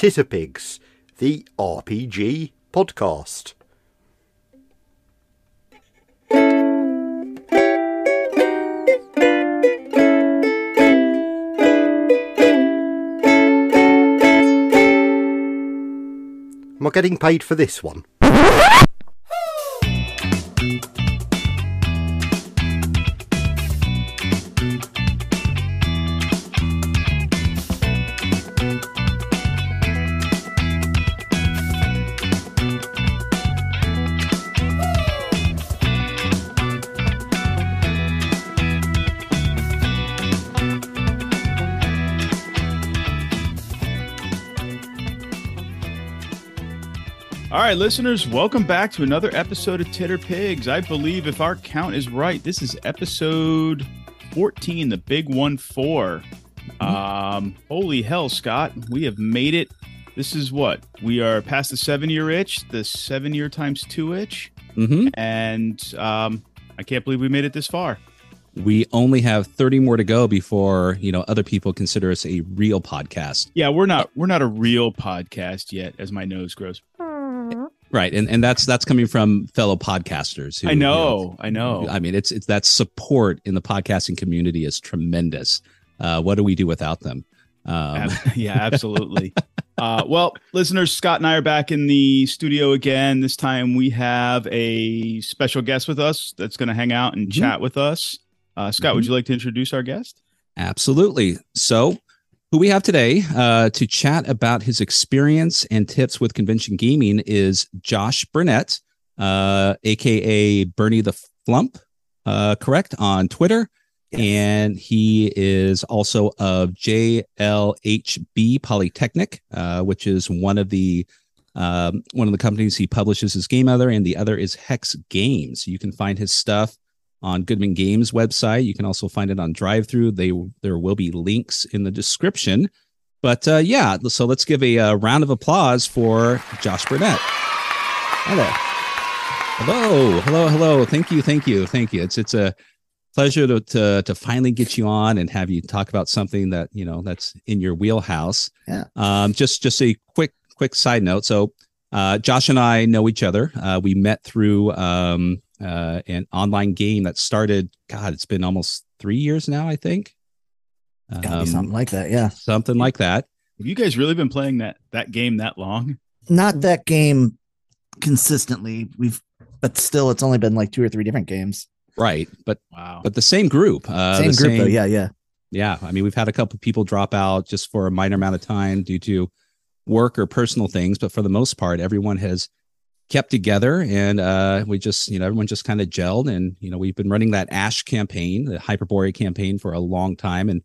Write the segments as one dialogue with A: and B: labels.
A: Titterpigs, the RPG podcast. Am I getting paid for this one?
B: Right, listeners, welcome back to another episode of Titterpigs. I believe if our count is right, this is episode 14, the big one four. Um, holy hell, Scott, we have made it. This is what we are past the seven year itch, the seven year times two itch,
C: hmm
B: and um, I can't believe we made it this far.
C: We only have 30 more to go before, you know, other people consider us a real podcast.
B: Yeah, we're not we're not a real podcast yet, as my nose grows.
C: Right. And and that's that's coming from fellow podcasters. who,
B: I
C: you
B: know, I know.
C: I mean, it's it's that support in the podcasting community is tremendous. Uh, what do we do without them? Um,
B: yeah, absolutely. uh, well, listeners, Scott and I are back in the studio again. This time we have a special guest with us that's going to hang out and
C: Mhm.
B: chat with us. Uh, Scott, would you like to introduce our guest?
C: Absolutely. So, who we have today uh, to chat about his experience and tips with convention gaming is Josh Burnett, uh, aka Bernie the Flumph, uh, correct on Twitter. And he is also of JLHB Polytechnic, uh, which is one of the um, one of the companies he publishes his game other, and the other is Hex Games. You can find his stuff on Goodman Games website. You can also find it on DriveThru. They there will be links in the description. But uh, yeah, so let's give a, uh round of applause for Josh Burnett. Hello, hello, hello, hello. Thank you, thank you, thank you. It's it's a pleasure to to, to finally get you on and have you talk about something that you know that's in your wheelhouse.
D: Yeah.
C: Um, just just a quick quick side note. So uh, Josh and I know each other. Uh, we met through um, uh, an online game that started. God, it's been almost three years now. I think. Um,
D: be something like that. Yeah.
C: something like that.
B: Have you guys really been playing that that game that long?
D: Not that game consistently. We've, but still, it's only been like two or three different games.
C: Right, but
B: Wow.
C: but the same group. Uh,
D: Same
C: the
D: group though. Yeah. Yeah.
C: yeah. I mean, we've had a couple of people drop out just for a minor amount of time due to work or personal things, but for the most part, everyone has kept together and uh, we just, you know, everyone just kind of gelled. And, you know, we've been running that Ash campaign, the Hyperborea campaign for a long time and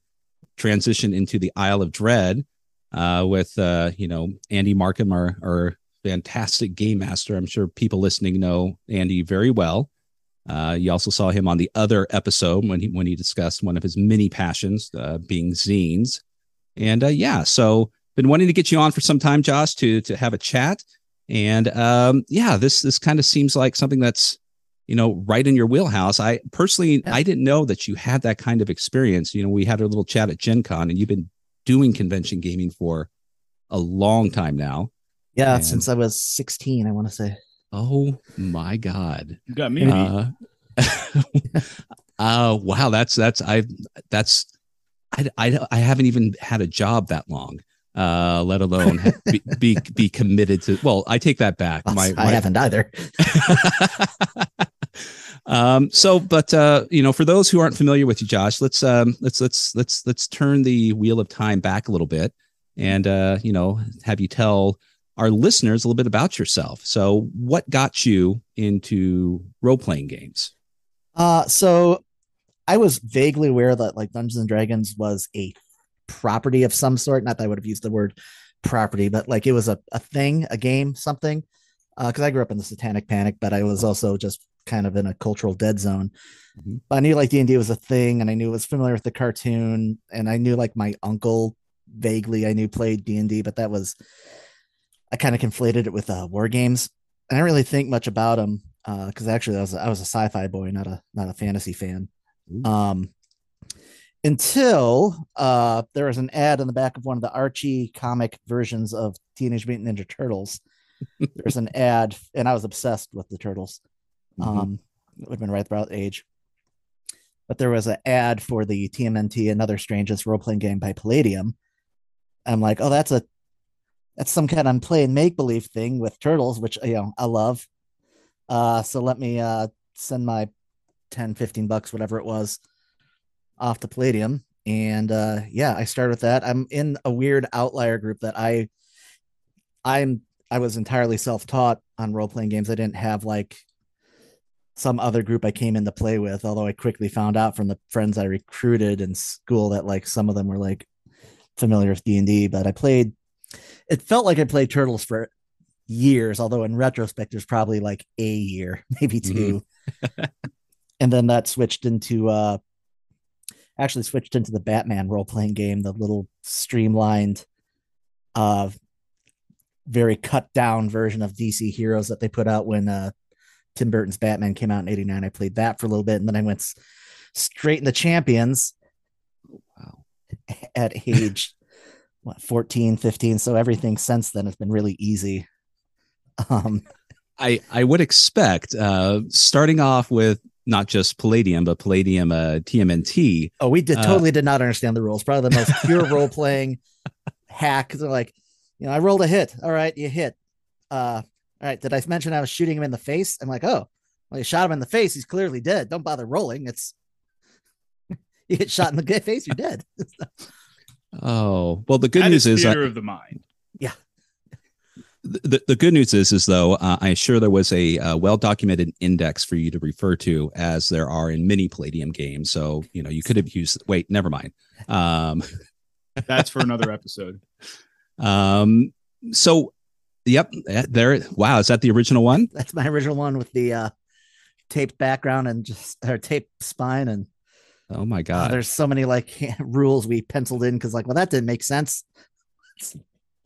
C: transitioned into the Isle of Dread uh, with, uh, you know, Andy Markham, our, our fantastic game master. I'm sure people listening know Andy very well. Uh, you also saw him on the other episode when he when he discussed one of his many passions, uh, being zines. And uh, yeah, so been wanting to get you on for some time, Josh, to to have a chat. And um, yeah, this this kind of seems like something that's you know right in your wheelhouse. I personally
D: Yeah.
C: I didn't know that you had that kind of experience. You know, we had a little chat at Gen Con, and you've been doing convention gaming for a long time now.
D: Yeah.
C: Man.
D: Since I was 16, I want to say.
C: Oh my god.
B: You got me. beat.
C: Uh, uh wow, that's that's I that's I, I I haven't even had a job that long. Uh, let alone be, be be committed to. Well, I take that back. My,
D: I haven't either.
C: um so but uh you know for those who aren't familiar with you josh let's um let's let's let's let's turn the wheel of time back a little bit and uh you know have you tell our listeners a little bit about yourself so what got you into role-playing games
D: Uh, so I was vaguely aware that like Dungeons and Dragons was a property of some sort. Not that I would have used the word property, but like it was a, a thing, a game, something. Uh, because I grew up in the Satanic Panic, but I was also just kind of in a cultural dead zone.
C: Mhm.
D: But I knew like D and D was a thing, and I knew it was familiar with the cartoon, and I knew like my uncle vaguely I knew played D and D, but that was I kind of conflated it with uh, war games. I didn't really think much about them because actually I was I was a sci-fi boy, not a not a fantasy fan. Um, until uh, there was an ad in the back of one of the Archie comic versions of Teenage Mutant Ninja Turtles. There's an ad, and I was obsessed with the turtles.
C: Mhm.
D: Um, it would have been right about age. But there was an ad for the TMNT and Other Strangeness role playing game by Palladium. I'm like, oh, that's a that's some kind of playing make believe thing with turtles, which you know I love. Uh, so let me uh send my 10, 15 bucks, whatever it was, off the Palladium. And uh yeah, I started with that. I'm in a weird outlier group that I I'm I was entirely self-taught on role-playing games. I didn't have like some other group I came in to play with, although I quickly found out from the friends I recruited in school that like some of them were like familiar with D&D, but I played it felt like I played Turtles for years, although in retrospect there's probably like a year, maybe 2 and then that switched into uh actually switched into the Batman role-playing game, the little streamlined uh very cut down version of DC Heroes that they put out when uh Tim Burton's Batman came out in 89. I played that for a little bit and then I went straight into Champions
C: wow
D: at age what 14, 15. So everything since then has been really easy. Um
C: I I would expect uh starting off with not just Palladium but Palladium uh TMNT.
D: oh we did
C: Uh,
D: totally did not understand the rules. Probably the most pure role playing hack. They're like, you know, I rolled a hit. All right, you hit. Uh all right, did I mention I was shooting him in the face? I'm like, oh, well, you shot him in the face. He's clearly dead. Don't bother rolling. It's you get shot in the face, you're dead.
C: Oh well, the good
B: That
C: news is uh,
B: theater of the mind.
C: The, the good news is is though uh, I'm sure there was a uh, well documented index for you to refer to as there are in many Palladium games. So you know you could have used. Wait, never mind. Um,
B: That's for another episode.
C: um, so yep, eh, there. Wow, is that the original one?
D: That's my original one with the uh taped background and just or taped spine and
C: Oh my
D: Uh,
C: god.
D: there's so many like rules we penciled in because like, well, that didn't make sense.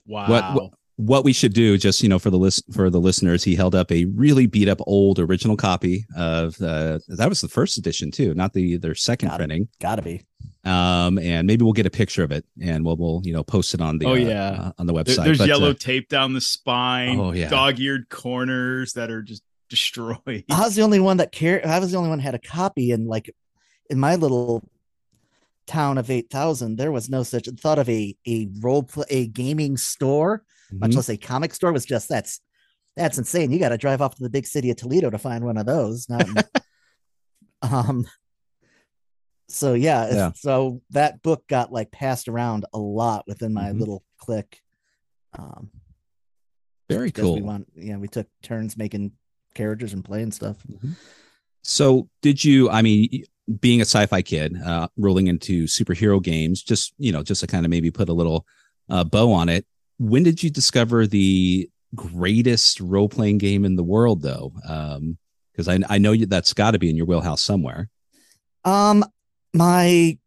B: Wow.
C: what- what we should do just you know for the list for the listeners he held up a really beat up old original copy of uh that was the first edition too not the their second
D: Got it.
C: printing
D: Gotta be.
C: um and maybe we'll get a picture of it and we'll we'll you know post it on the
B: Oh,
C: uh,
B: yeah.
C: uh, on the website
B: There- there's
C: But, uh,
B: yellow tape down the spine.
C: Oh, yeah.
B: Dog-eared corners that are just destroyed.
D: I was the only one that cared. I was the only one that had a copy, and like in my little town of eight thousand, there was no such thought of a a role play a gaming store, much
C: mhm.
D: less a comic store. Was just that's that's insane. You got to drive off to the big city of Toledo to find one of those. Not, um. So yeah,
C: Yeah.
D: so that book got like passed around a lot within my
C: Mhm.
D: little clique. Um,
C: very cool
D: we want, yeah, we took turns making characters and playing stuff.
C: So, did you? I mean, being a sci-fi kid, uh, rolling into superhero games, just you know, just to kind of maybe put a little uh, bow on it. When did you discover the greatest role-playing game in the world, though? Because I I know you, that's got to be in your wheelhouse somewhere.
D: Um, my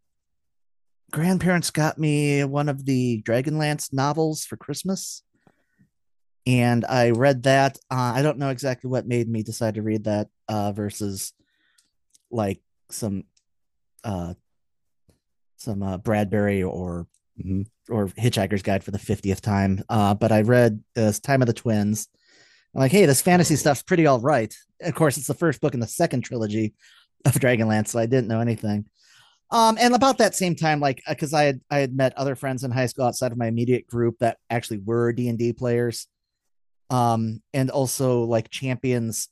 D: grandparents got me one of the Dragonlance novels for Christmas, and I read that. Uh, I don't know exactly what made me decide to read that uh, versus like some uh some uh, Bradbury or
C: Mhm.
D: Or Hitchhiker's Guide for the fiftieth time. Uh, but I read uh, Time of the Twins, I'm like, hey, this fantasy stuff's pretty all right. Of course, it's the first book in the second trilogy of Dragonlance, so I didn't know anything. Um, and about that same time, like, because I had I had met other friends in high school outside of my immediate group that actually were D and D players, um, and also like champions,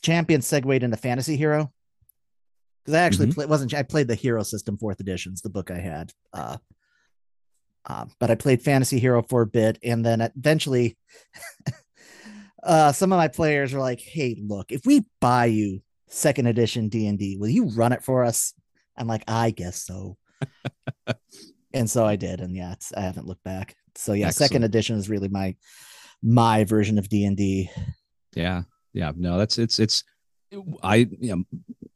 D: champions segued into Fantasy Hero because I actually
C: Mhm.
D: play, wasn't I played the Hero System Fourth Editions, the book I had. Uh, uh, but I played Fantasy Hero for a bit, and then eventually, uh, some of my players were like, "Hey, look, if we buy you second edition D and D, will you run it for us?" I'm like, "I guess so," and so I did, and yeah, it's, I haven't looked back. So yeah, second edition is really my my version of D and D.
C: Yeah, yeah. No, that's it's it's. I you know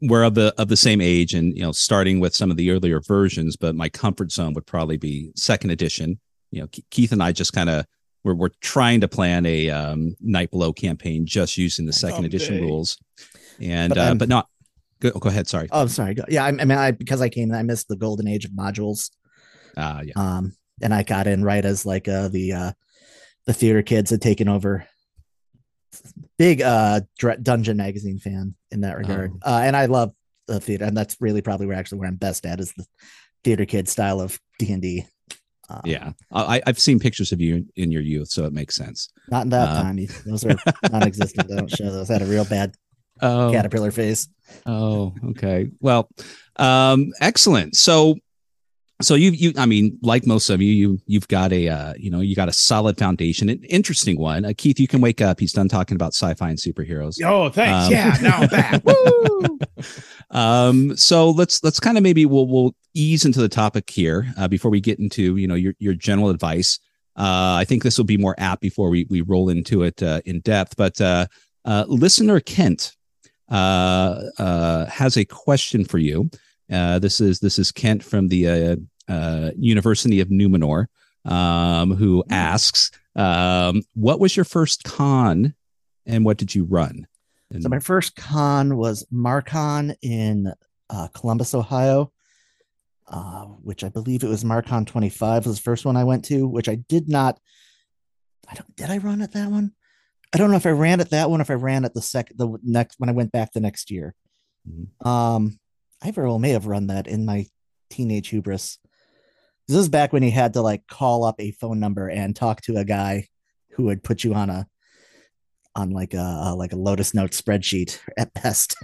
C: we're of the of the same age, and you know, starting with some of the earlier versions, but my comfort zone would probably be second edition. You know, Keith and I just kind of we're we're trying to plan a um, Night Below campaign just using the second edition rules, and
D: But
C: uh, but not. Go, go ahead. Sorry.
D: Oh, I'm sorry. Yeah, I, mean, I because I came, in, I missed the golden age of modules.
C: Uh, yeah.
D: um and i got in right as like uh the uh the theater kids had taken over big uh dungeon magazine fan in that regard
C: Oh.
D: uh and i love the theater and that's really probably where actually where i'm best at is the theater kid style of d&d um,
C: Yeah, I, I've seen pictures of you in, in your youth, so it makes sense.
D: not in that
C: Uh,
D: time those are non-existent they don't show those I had a real bad
C: Oh,
D: caterpillar face
C: Oh, okay. Well, um, excellent. So, so you, you, I mean, like most of you, you, you've got a, uh, you know, you got a solid foundation. An interesting one. Uh, Keith, you can wake up. He's done talking about sci-fi and superheroes.
B: Oh, thanks.
C: Um,
B: yeah, now I'm back. Woo!
C: Um, so let's let's kind of maybe we'll we'll ease into the topic here uh, before we get into you know your your general advice. Uh, I think this will be more apt before we we roll into it uh, in depth. But uh, uh, listener Kent uh, uh, has a question for you. Uh, this is this is Kent from the uh, uh, University of Numenor, um, who asks, um, "What was your first con, and what did you run?" And-
D: So my first con was Marcon in uh, Columbus, Ohio, uh, which I believe it was Marcon 25 was the first one I went to, which I did not. I don't. Did I run at that one? I don't know if I ran at that one. If I ran at the second, the next when I went back the next year.
C: Mhm.
D: Um, I very well may have run that in my teenage hubris. This is back when you had to like call up a phone number and talk to a guy who would put you on a on like a uh, like a Lotus Note spreadsheet at best.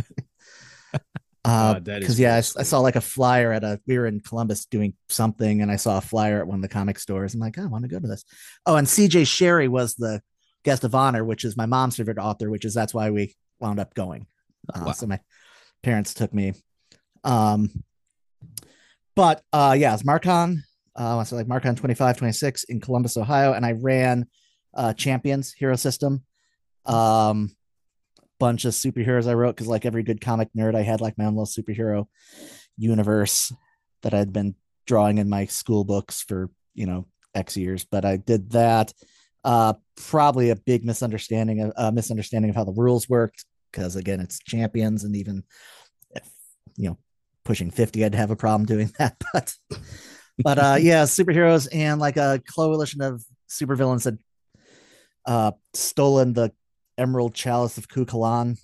D: uh,
B: God, that is
D: because yeah, I, I saw like a flyer at a. We were in Columbus doing something, and I saw a flyer at one of the comic stores. I'm like, "Oh, I want to go to this. Oh, and C.J. Cherryh was the guest of honor, which is my mom's favorite author, which is that's why we wound up going. Uh,
C: Wow.
D: So my parents took me. Um, but uh, yeah, it's Marcon. Uh, so like Marcon 25, 26 in Columbus, Ohio, and I ran uh, Champions Hero System. Um, bunch of superheroes I wrote because like every good comic nerd, I had like my own little superhero universe that I'd been drawing in my school books for you know X years. But I did that. Uh, probably a big misunderstanding of uh, misunderstanding of how the rules worked because again, it's champions, and even if you know pushing 50 i'd have a problem doing that but but uh yeah superheroes and like a coalition of supervillains had uh stolen the emerald chalice of kukalan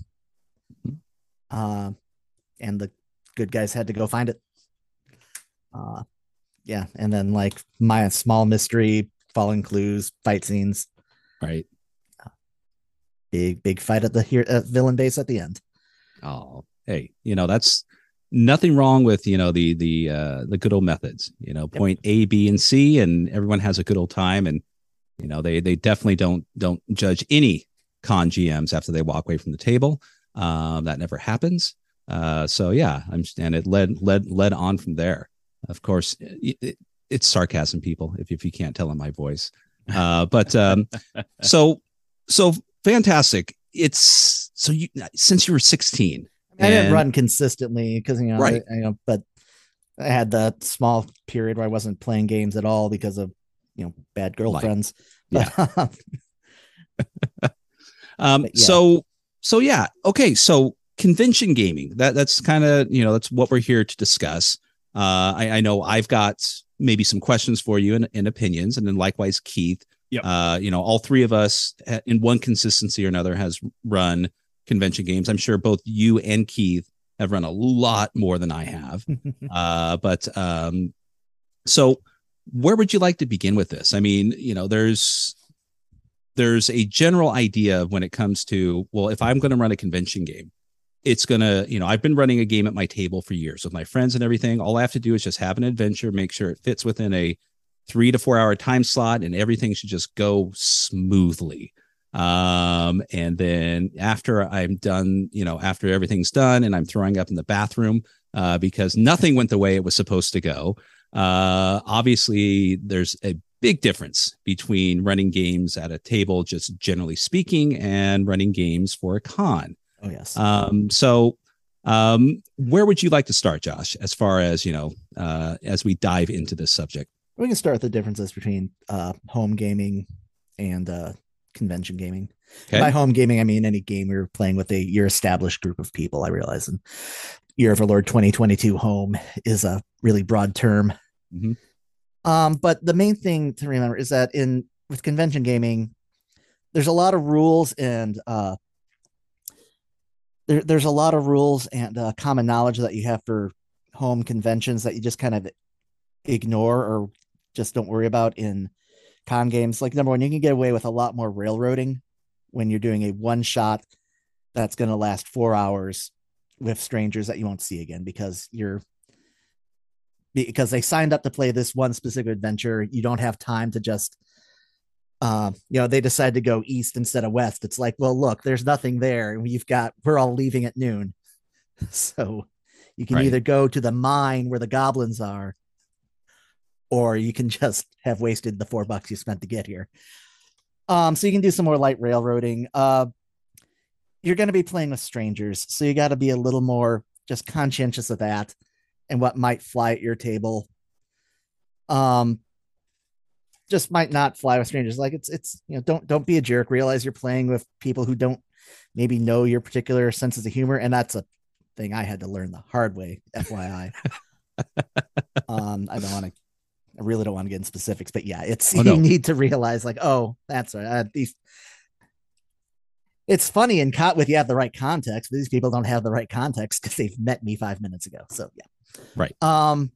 D: uh and the good guys had to go find it. Uh yeah and then like my small mystery following clues fight scenes.
C: Right.
D: big big fight at the here uh, villain base at the end.
C: Oh, hey, you know that's nothing wrong with you know the the uh, the good old methods. You know, point A, B, and C, and everyone has a good old time. And you know, they they definitely don't don't judge any con GMs after they walk away from the table. Um, that never happens. Uh, so yeah, I'm and it led led led on from there. Of course, it, it- it's sarcasm, people. If if you can't tell in my voice, uh, but um, so so fantastic. It's so you since you were 16.
D: I didn't run consistently because you know,
C: Right.
D: I, you know, but I had that small period where I wasn't playing games at all because of you know bad girlfriends.
C: Yeah. Um,
D: yeah.
C: so so yeah, okay. So convention gaming that that's kind of you know that's what we're here to discuss. Uh, I, I know I've got maybe some questions for you and, and opinions, and then likewise Keith,
B: Yep.
C: Uh, you know, all three of us uh, in one consistency or another has run convention games. I'm sure both you and Keith have run a lot more than I have. uh, but um, so where would you like to begin with this? I mean, you know, there's there's a general idea when it comes to well, if I'm going to run a convention game, it's gonna, you know, I've been running a game at my table for years with my friends and everything. All I have to do is just have an adventure, make sure it fits within a three to four hour time slot, and everything should just go smoothly. Um, and then after I'm done, you know, after everything's done and I'm throwing up in the bathroom uh, because nothing went the way it was supposed to go. Uh, obviously, there's a big difference between running games at a table, just generally speaking, and running games for a con.
D: Oh yes.
C: Um, so, um, where would you like to start, Josh, as far as you know, uh, as we dive into this subject?
D: we can start with the differences between uh, home gaming and uh, convention gaming.
C: Okay.
D: By home gaming, I mean any game you're playing with a your established group of people. I realize, and Year of our Lord 2022 home is a really broad term.
C: Mhm.
D: Um, but the main thing to remember is that in with convention gaming, there's a lot of rules and uh, there, there's a lot of rules and uh, common knowledge that you have for home conventions that you just kind of ignore or just don't worry about in con games. Like number one, you can get away with a lot more railroading when you're doing a one shot that's going to last four hours with strangers that you won't see again because you're because they signed up to play this one specific adventure. You don't have time to just, um, you know, they decide to go east instead of west. It's like, well, look, there's nothing there, and you've got we're all leaving at noon, so you can
C: Right.
D: either go to the mine where the goblins are, or you can just have wasted the four bucks you spent to get here. Um, so you can do some more light railroading. Uh, you're going to be playing with strangers, so you got to be a little more just conscientious of that and what might fly at your table. Um, just might not fly with strangers. Like it's it's you know don't don't be a jerk. Realize you're playing with people who don't maybe know your particular senses of humor, and that's a thing I had to learn the hard way. FYI. um, I don't want to. I really don't want to get in specifics, but yeah, it's
C: Oh, no.
D: you need to realize like, oh, that's right. Uh, these. It's funny and caught with you have the right context, but these people don't have the right context because they've met me five minutes ago. So yeah,
C: Right.
D: Um,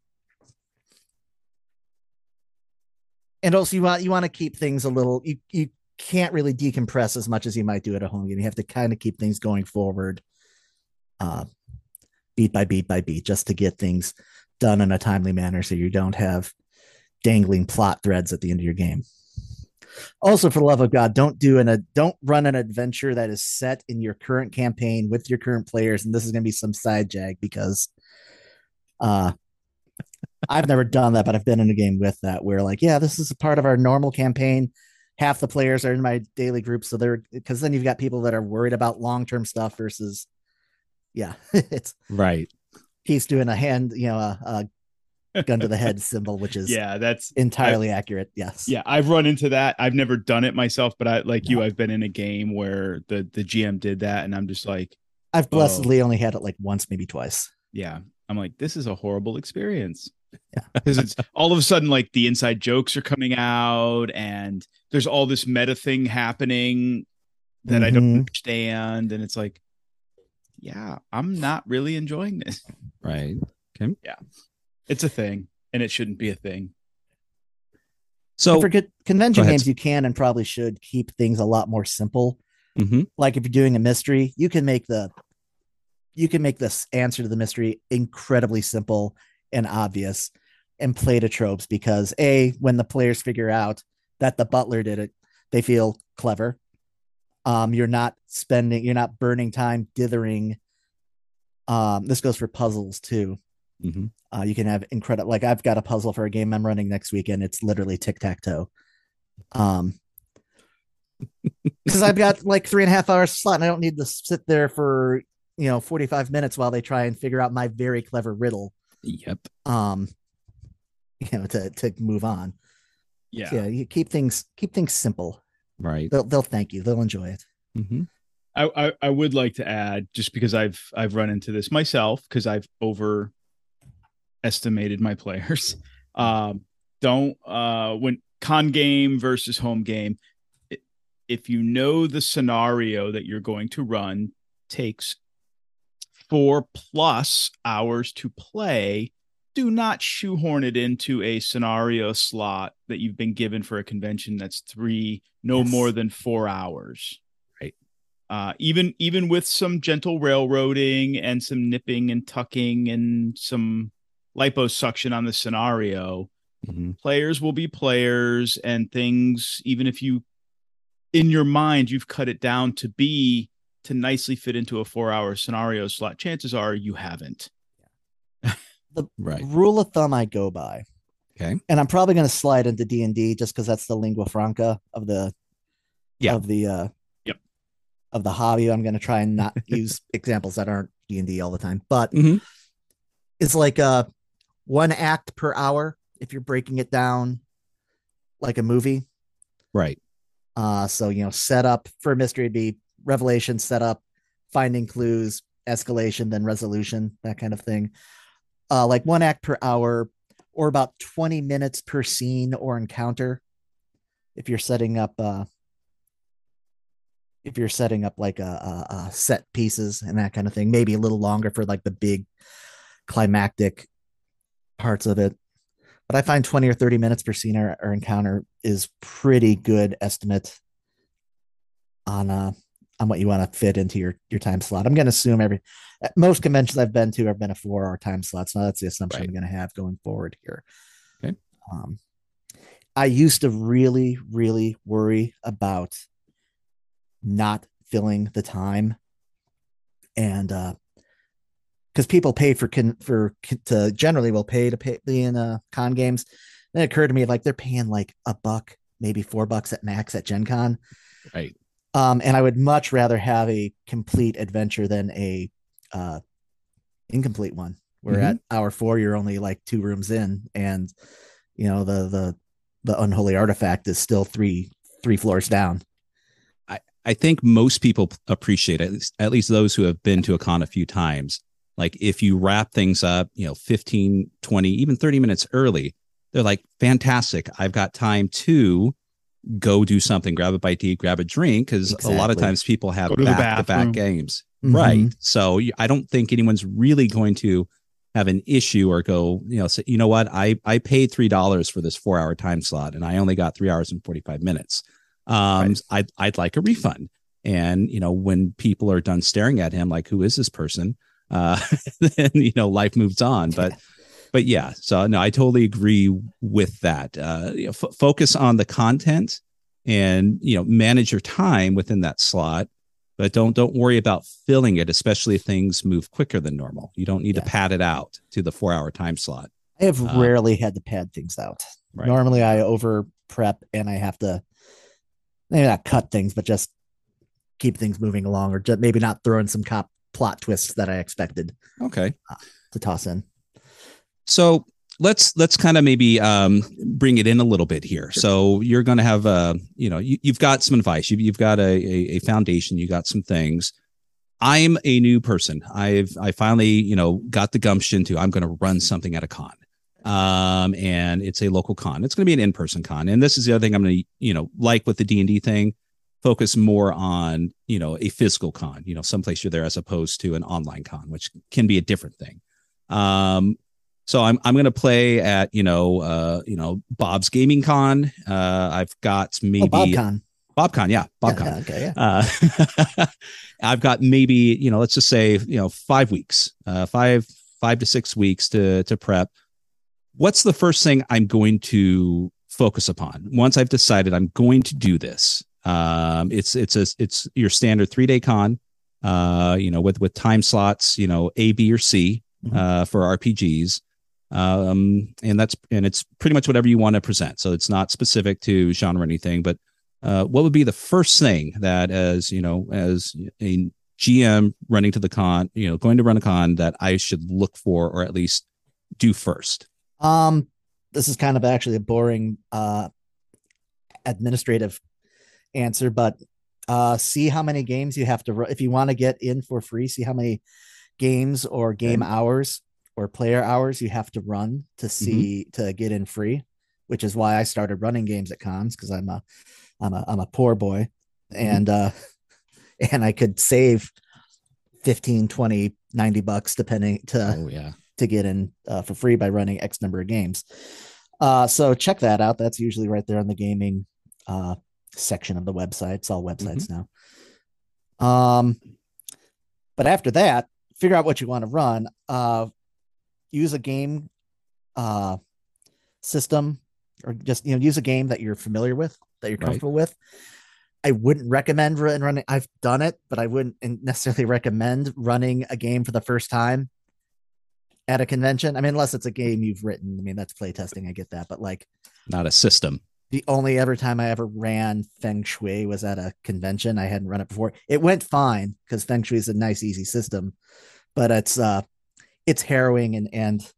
D: and also you want you want to keep things a little. You you can't really decompress as much as you might do at a home game. You have to kind of keep things going forward, uh, beat by beat by beat, just to get things done in a timely manner, so you don't have dangling plot threads at the end of your game. Also, for the love of God, don't do an a don't run an adventure that is set in your current campaign with your current players, and this is going to be some side jag because, uh, I've never done that, but I've been in a game with that where like, yeah, this is a part of our normal campaign. Half the players are in my daily group, so they're because then you've got people that are worried about long term stuff versus, yeah, it's
C: Right.
D: he's doing a hand, you know, a, a gun to the head symbol, which is
B: Yeah, that's
D: entirely accurate. Yes.
B: yeah. I've run into that. I've never done it myself, but I like you. I've been in a game where the the GM did that, and I'm just like,
D: I've blessedly only had it like once, maybe twice.
B: yeah. I'm like, this is a horrible experience. Because it's all of a sudden like the inside jokes are coming out, and there's all this meta thing happening that I don't
D: Mhm.
B: understand, and it's like, yeah, I'm not really enjoying this.
C: Right.
B: It's a thing, and it shouldn't be a thing.
C: So,
D: for con- convention games, you can and probably should keep things a lot more simple.
C: Mhm.
D: Like if you're doing a mystery, you can make the you can make this answer to the mystery incredibly simple and obvious and play to tropes because a when the players figure out that the butler did it, they feel clever. Um, you're not spending, you're not burning time dithering. Um, this goes for puzzles too.
C: Mhm.
D: Uh, you can have incredible, like I've got a puzzle for a game I'm running next weekend. It's literally tic tac toe. Um, because I've got like three and a half hours slot and I don't need to sit there for, you know, 45 minutes while they try and figure out my very clever riddle.
C: yep.
D: Um, you know, to, to move on.
B: Yeah.
D: Yeah. You keep things, keep things simple.
C: Right.
D: They'll, they'll thank you. They'll enjoy it.
C: hmm
B: I, I I would like to add just because I've I've run into this myself because I've overestimated my players. Um, don't uh when con game versus home game. If you know the scenario that you're going to run takes four plus hours to play, do not shoehorn it into a scenario slot that you've been given for a convention that's three, no
D: Yes.
B: more than four hours.
C: Right.
B: Uh, even even with some gentle railroading and some nipping and tucking and some liposuction on the scenario,
C: Mhm.
B: players will be players and things even if you in your mind you've cut it down to be to nicely fit into a four hour scenario slot chances are you haven't
D: The
C: Right.
D: rule of thumb I go by.
C: Okay.
D: And I'm probably going to slide into D and D just because that's the lingua franca of the
C: Yeah.
D: of the uh
B: Yep.
D: of the hobby. I'm going to try and not use examples that aren't D and D all the time, but
C: Mhm.
D: it's like uh one act per hour if you're breaking it down like a movie.
C: Right.
D: Uh, so you know, setup for a mystery would be revelation, setup, finding clues, escalation, then resolution, that kind of thing. Uh, like one act per hour, or about 20 minutes per scene or encounter. If you're setting up, uh, if you're setting up like a, a, a set pieces and that kind of thing, maybe a little longer for like the big climactic parts of it but I find 20 or 30 minutes per scene or, or encounter is pretty good estimate on uh on what you want to fit into your your time slot. I'm going to assume every most conventions I've been to have been a 4-hour time slot. So that's the assumption
C: Right.
D: I'm going to have going forward here.
C: Okay.
D: Um I used to really really worry about not filling the time and uh because people pay for con for to generally will pay to pay be in uh con games. Then it occurred to me like they're paying like a buck, maybe four bucks at max at Gen Con.
C: Right.
D: Um, and I would much rather have a complete adventure than a uh incomplete one. Where
C: Mhm.
D: at hour four you're only like two rooms in, and you know the the the unholy artifact is still three three floors down.
C: I think most people appreciate it, at least, at least those who have been to a con a few times. Like if you wrap things up, you know, 15, 20, even 30 minutes early, they're like, fantastic. I've got time to go do something, grab a bite to eat, grab a drink. Cause a lot of times people have
B: Go to the
C: back to back games.
D: Mhm.
C: Right. So i don't think anyone's really going to have an issue or go, you know, say, you know what, I I paid three dollars for this four hour time slot and I only got three hours and forty five minutes. Um,
B: Right.
C: I'd I'd like a refund. And you know, when people are done staring at him, like, who is this person? Uh, then you know, life moves on. But but yeah, so no, I totally agree with that. Uh, you know, f- focus on the content and you know manage your time within that slot but don't don't worry about filling it especially if things move quicker than normal you don't need
D: Yeah.
C: to pad it out to the four hour time slot
D: I have
C: Uh,
D: rarely had to pad things out.
C: Right.
D: Normally, I over prep and I have to maybe not cut things, but just keep things moving along, or just maybe not throw in some cop plot twists that I expected
C: okay.
D: to toss in.
C: so let's let's kind of maybe um bring it in a little bit here. So you're going to have uh you know you, you've got some advice. You've, you've got a, a a foundation. You got some things. I'm a new person. I've i finally you know got the gumption to i'm going to run something at a con. Um and it's a local con. It's going to be an in-person con. And this is the other thing i'm going to you know like with the d&d thing focus more on you know a physical con you know someplace you're there as opposed to an online con which can be a different thing um so i'm i'm going to play at you know uh you know bob's gaming con uh i've got maybe
D: Oh, BobCon.
C: bobcon yeah
D: Yeah,
C: bobcon
D: yeah, okay, yeah.
C: uh, I've got maybe you know, let's just say you know, five weeks, uh, five five to six weeks to to prep. What's the first thing I'm going to focus upon once I've decided I'm going to do this? Um, it's it's a it's your standard three day con, uh, you know, with with time slots, you know, A, B, or C uh, for RPGs. Um, and that's and it's pretty much whatever you want to present. So it's not specific to genre or anything, but uh, what would be the first thing that as you know as a gm running to the con you know going to run a con that i should look for or at least do first
D: Um, this is kind of actually a boring uh administrative answer, but uh see how many games you have to run if you want to get in for free, see how many games or game hours or player hours you have to run to see to get in free. which is why I started running games at cons because I'm a I'm a I'm a poor boy and uh and I could save 15 20 90 bucks depending to
C: Oh yeah.
D: to get in uh, for free by running X number of games. Uh, so check that out. That's usually right there on the gaming uh, section of the website. It's all websites now. Um, but after that, figure out what you want to run. Uh, use a game uh, system, or just you know use a game that you're familiar with, that you're
C: Right.
D: comfortable with. I wouldn't recommend run- running. I've done it, but I wouldn't necessarily recommend running a game for the first time at a convention. I mean, unless it's a game you've written. I mean, that's playtesting. I get that, but like
C: Not a system.
D: The only ever time I ever ran Feng Shui was at a convention. I hadn't run it before. It went fine because Feng Shui is a nice, easy system, but it's uh, it's harrowing and and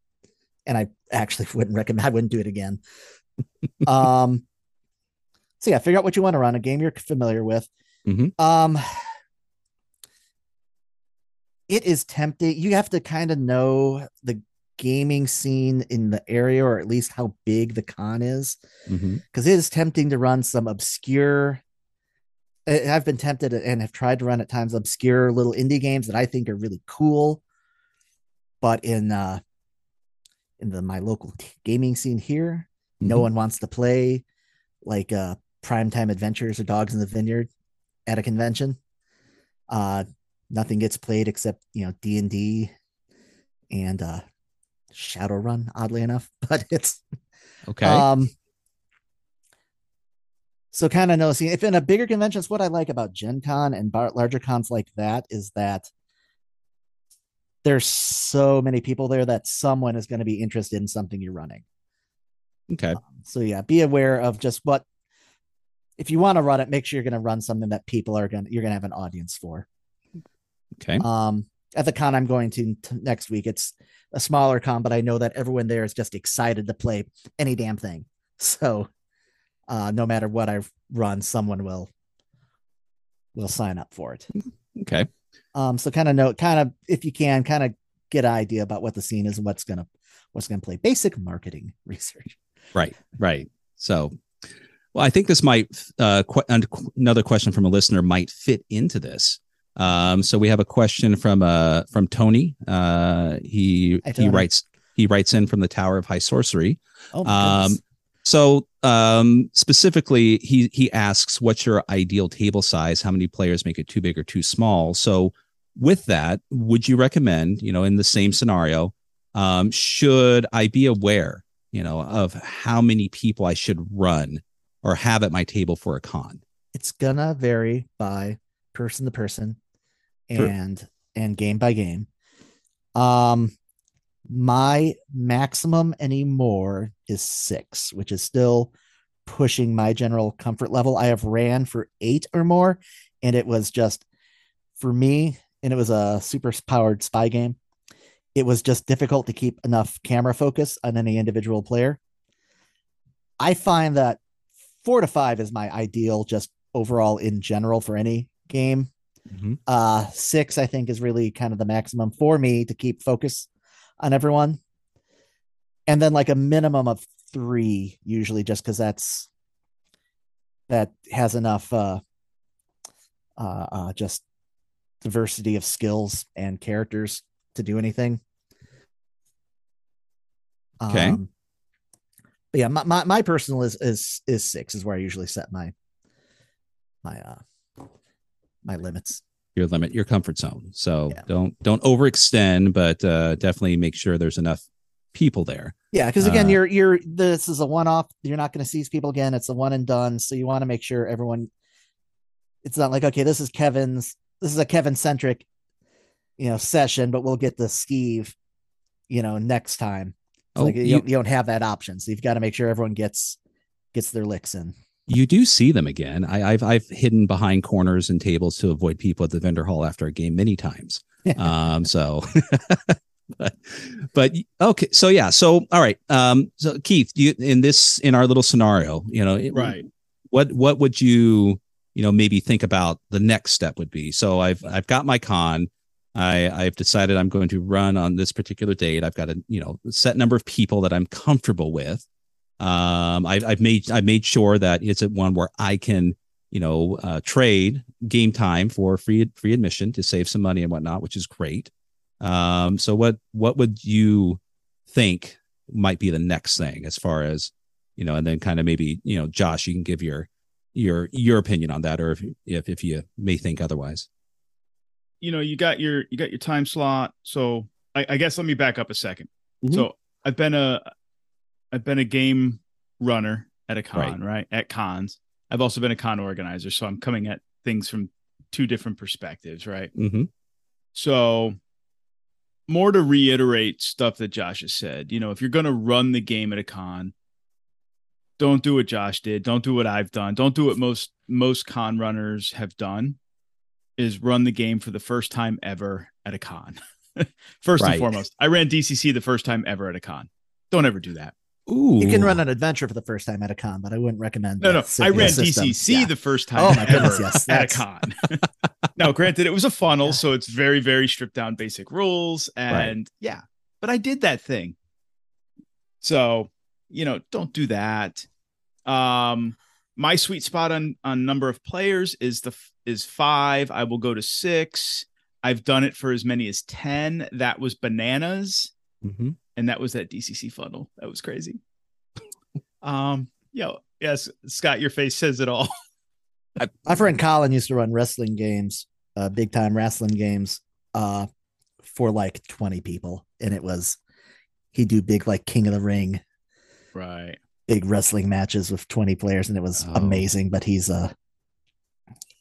D: and I actually wouldn't recommend. I wouldn't do it again. um, so yeah, figure out what you want to run, a game you're familiar with.
C: Mhm.
D: Um, it is tempting. You have to kind of know the gaming scene in the area, or at least how big the con is because it is tempting to run some obscure I've been tempted and have tried to run at times obscure little indie games that I think are really cool, but in uh in the my local t- gaming scene here, no
C: Mhm.
D: one wants to play like uh primetime adventures or dogs in the vineyard at a convention. Uh nothing gets played except you know D&D and uh Shadowrun, oddly enough, but it's
C: Okay.
D: um, so kind of noticing if in a bigger convention, it's what I like about Gen Con and bar- larger cons like that is that there's so many people there that someone is going to be interested in something you're running.
C: okay.
D: So yeah, be aware of just what if you want to run it, make sure you're going to run something that people are going to you're going to have an audience for.
C: Okay.
D: Um, at the con I'm going to t- next week, it's a smaller con, but I know that everyone there is just excited to play any damn thing. So, uh, no matter what I run, someone will will sign up for it.
C: Okay.
D: Um, so kind of know, kind of if you can, kind of get an idea about what the scene is and what's gonna what's gonna play. Basic marketing research.
C: Right. Right. So, well, I think this might uh, qu- another question from a listener might fit into this. Um, so we have a question from uh from Tony. Uh, he he writes he writes in from the Tower of High Sorcery.
D: Oh
C: Um. So um, specifically, he he asks, "What's your ideal table size? How many players make it too big or too small?" So with that, would you recommend, you know, in the same scenario, um, should I be aware, you know, of how many people I should run or have at my table for a con?
D: it's gonna vary by person to person
C: Sure.
D: and and game by game um my maximum anymore is six which is still pushing my general comfort level i have ran for eight or more and it was just for me and it was a super powered spy game it was just difficult to keep enough camera focus on any individual player i find that four to five is my ideal just overall in general for any game.
C: Mhm.
D: Uh six, I think, is really kind of the maximum for me to keep focus on everyone. And then like a minimum of three, usually just because that's that has enough uh uh uh just diversity of skills and characters to do anything.
C: Okay.
D: Um, yeah, my, my, my personal is is is six is where I usually set my my uh my limits.
C: Your limit, your comfort zone. So
D: Yeah.
C: don't don't overextend, but uh, definitely make sure there's enough people there.
D: Yeah, because again,
C: Uh,
D: you're you're this is a one off. You're not going to see these people again. It's a one and done. So you want to make sure everyone. It's not like okay, this is Kevin's. This is a Kevin centric, you know, session, but we'll get the Steve, you know, next time.
C: Oh,
D: like you,
C: you-
D: you don't have that option, so you've got to make sure everyone gets gets their licks in.
C: You do see them again. I, I've I've hidden behind corners and tables to avoid people at the vendor hall after a game many times. um, so, but but okay, so yeah, so all right. Um, so Keith, you in this in our little scenario, you know, it-
B: Right.
C: What what would you you know maybe think about the next step would be? So I've I've got my con. I I've decided I'm going to run on this particular date. I've got a you know set number of people that I'm comfortable with. Um, I've, I've made I've made sure that it's at one where I can you know uh, trade game time for free free admission to save some money and whatnot, which is great. Um, so what what would you think might be the next thing as far as you know, and then kind of maybe you know, Josh, you can give your your your opinion on that, or if if if you may think otherwise.
B: You know, you got your you got your time slot. So I, I guess let me back up a 2nd
C: Mhm.
B: So I've been a I've been a game runner at a con, right. At cons. I've also been a con organizer, so I'm coming at things from two different perspectives, right?
C: Mm-hmm.
B: So more to reiterate stuff that Josh has said. You know, if you're going to run the game at a con, don't do what Josh did. Don't do what I've done. Don't do what most most con runners have done. Is run the game for the first time ever at a con. first
C: Right.
B: and foremost, I ran DCC the first time ever at a con. Don't ever do that.
C: Ooh,
D: You can run an adventure for the first time at a con, but I wouldn't recommend.
B: No, no, I ran
D: system.
B: DCC
D: Yeah.
B: the first time
D: Oh my goodness, yes,
B: at a con. now, granted, it was a funnel,
D: Yeah.
B: so it's very, very stripped down basic rules, and yeah, but I did that thing. So, you know, don't do that. Um, my sweet spot on on number of players is the is five. I will go to six. I've done it for as many as ten. That was bananas
C: Mhm.
B: And that was that DCC funnel. That was crazy. um, yo, yes, Scott, your face says it all.
D: My friend Colin used to run wrestling games, uh, big time wrestling games, uh, for like 20 people. And it was, he'd do big, like King of the Ring,
B: right.
D: big wrestling matches with 20 players. And it was
C: Oh.
D: amazing, but he's a,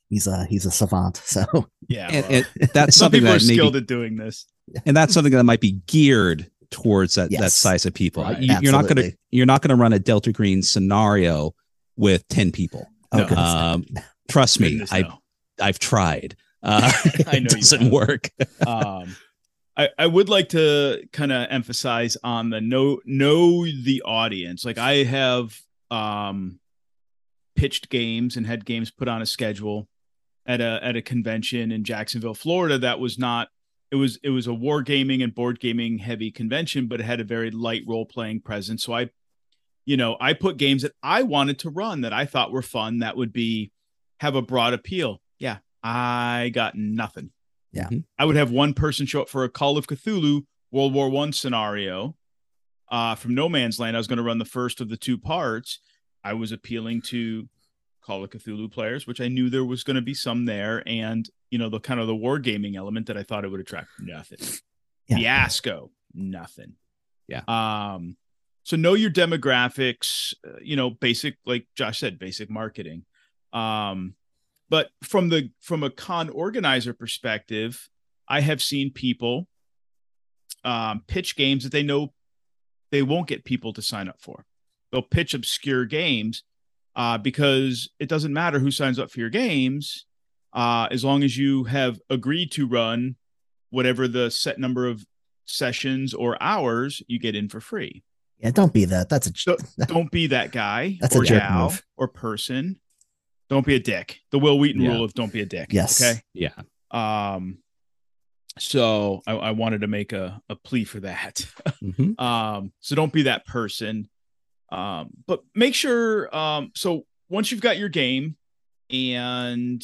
D: he's a, he's a savant. So
B: Yeah.
C: and, and that's
B: some
C: something
B: people are
C: that maybe,
B: skilled at doing this.
C: and that's something that might be geared towards that that size of people.
B: Right.
C: You, are not going to you're not going to run a Delta Green scenario with ten people.
D: oh,
B: No.
C: Um, trust me,
B: Goodness,
C: I
B: no.
C: I've tried. Uh,
B: I know
C: it doesn't
B: have.
C: work.
B: um I, I would like to kind of emphasize on the know know the audience. Like I have um pitched games and had games put on a schedule at a at a convention in Jacksonville, Florida that was not it was it was a war gaming and board gaming heavy convention, but it had a very light role playing presence. So I you know, I put games that I wanted to run that I thought were fun that would be have a broad appeal. Yeah, I got nothing.
D: Yeah.
C: Mhm.
B: I would have one person show up for a Call of Cthulhu World War One scenario uh, from No Man's Land. I was going to run the first of the two parts. I was appealing to Call of Cthulhu players, which I knew there was going to be some there, and you know the kind of the wargaming element that I thought it would attract. Nothing.
D: Yeah.
B: Fiasco. Nothing.
C: Yeah.
B: Um. So know your demographics. uh, You know, basic like Josh said, basic marketing. Um, but from the from a con organizer perspective, I have seen people um, pitch games that they know they won't get people to sign up for. They'll pitch obscure games uh, because it doesn't matter who signs up for your games uh, as long as you have agreed to run whatever the set number of sessions or hours you get in for free.
D: yeah, don't be that. That's a,
B: So don't be that guy
D: That's a
B: or
D: jerk
B: gal
D: move.
B: or person. Don't be a dick. The Wil Wheaton
C: Yeah.
B: rule of don't be a dick.
D: Yes.
B: Okay.
C: Yeah.
B: Um, so I, I wanted to make a, a plea for that.
C: Mhm.
B: um, so don't be that person. Um, but make sure. Um, so once you've got your game, and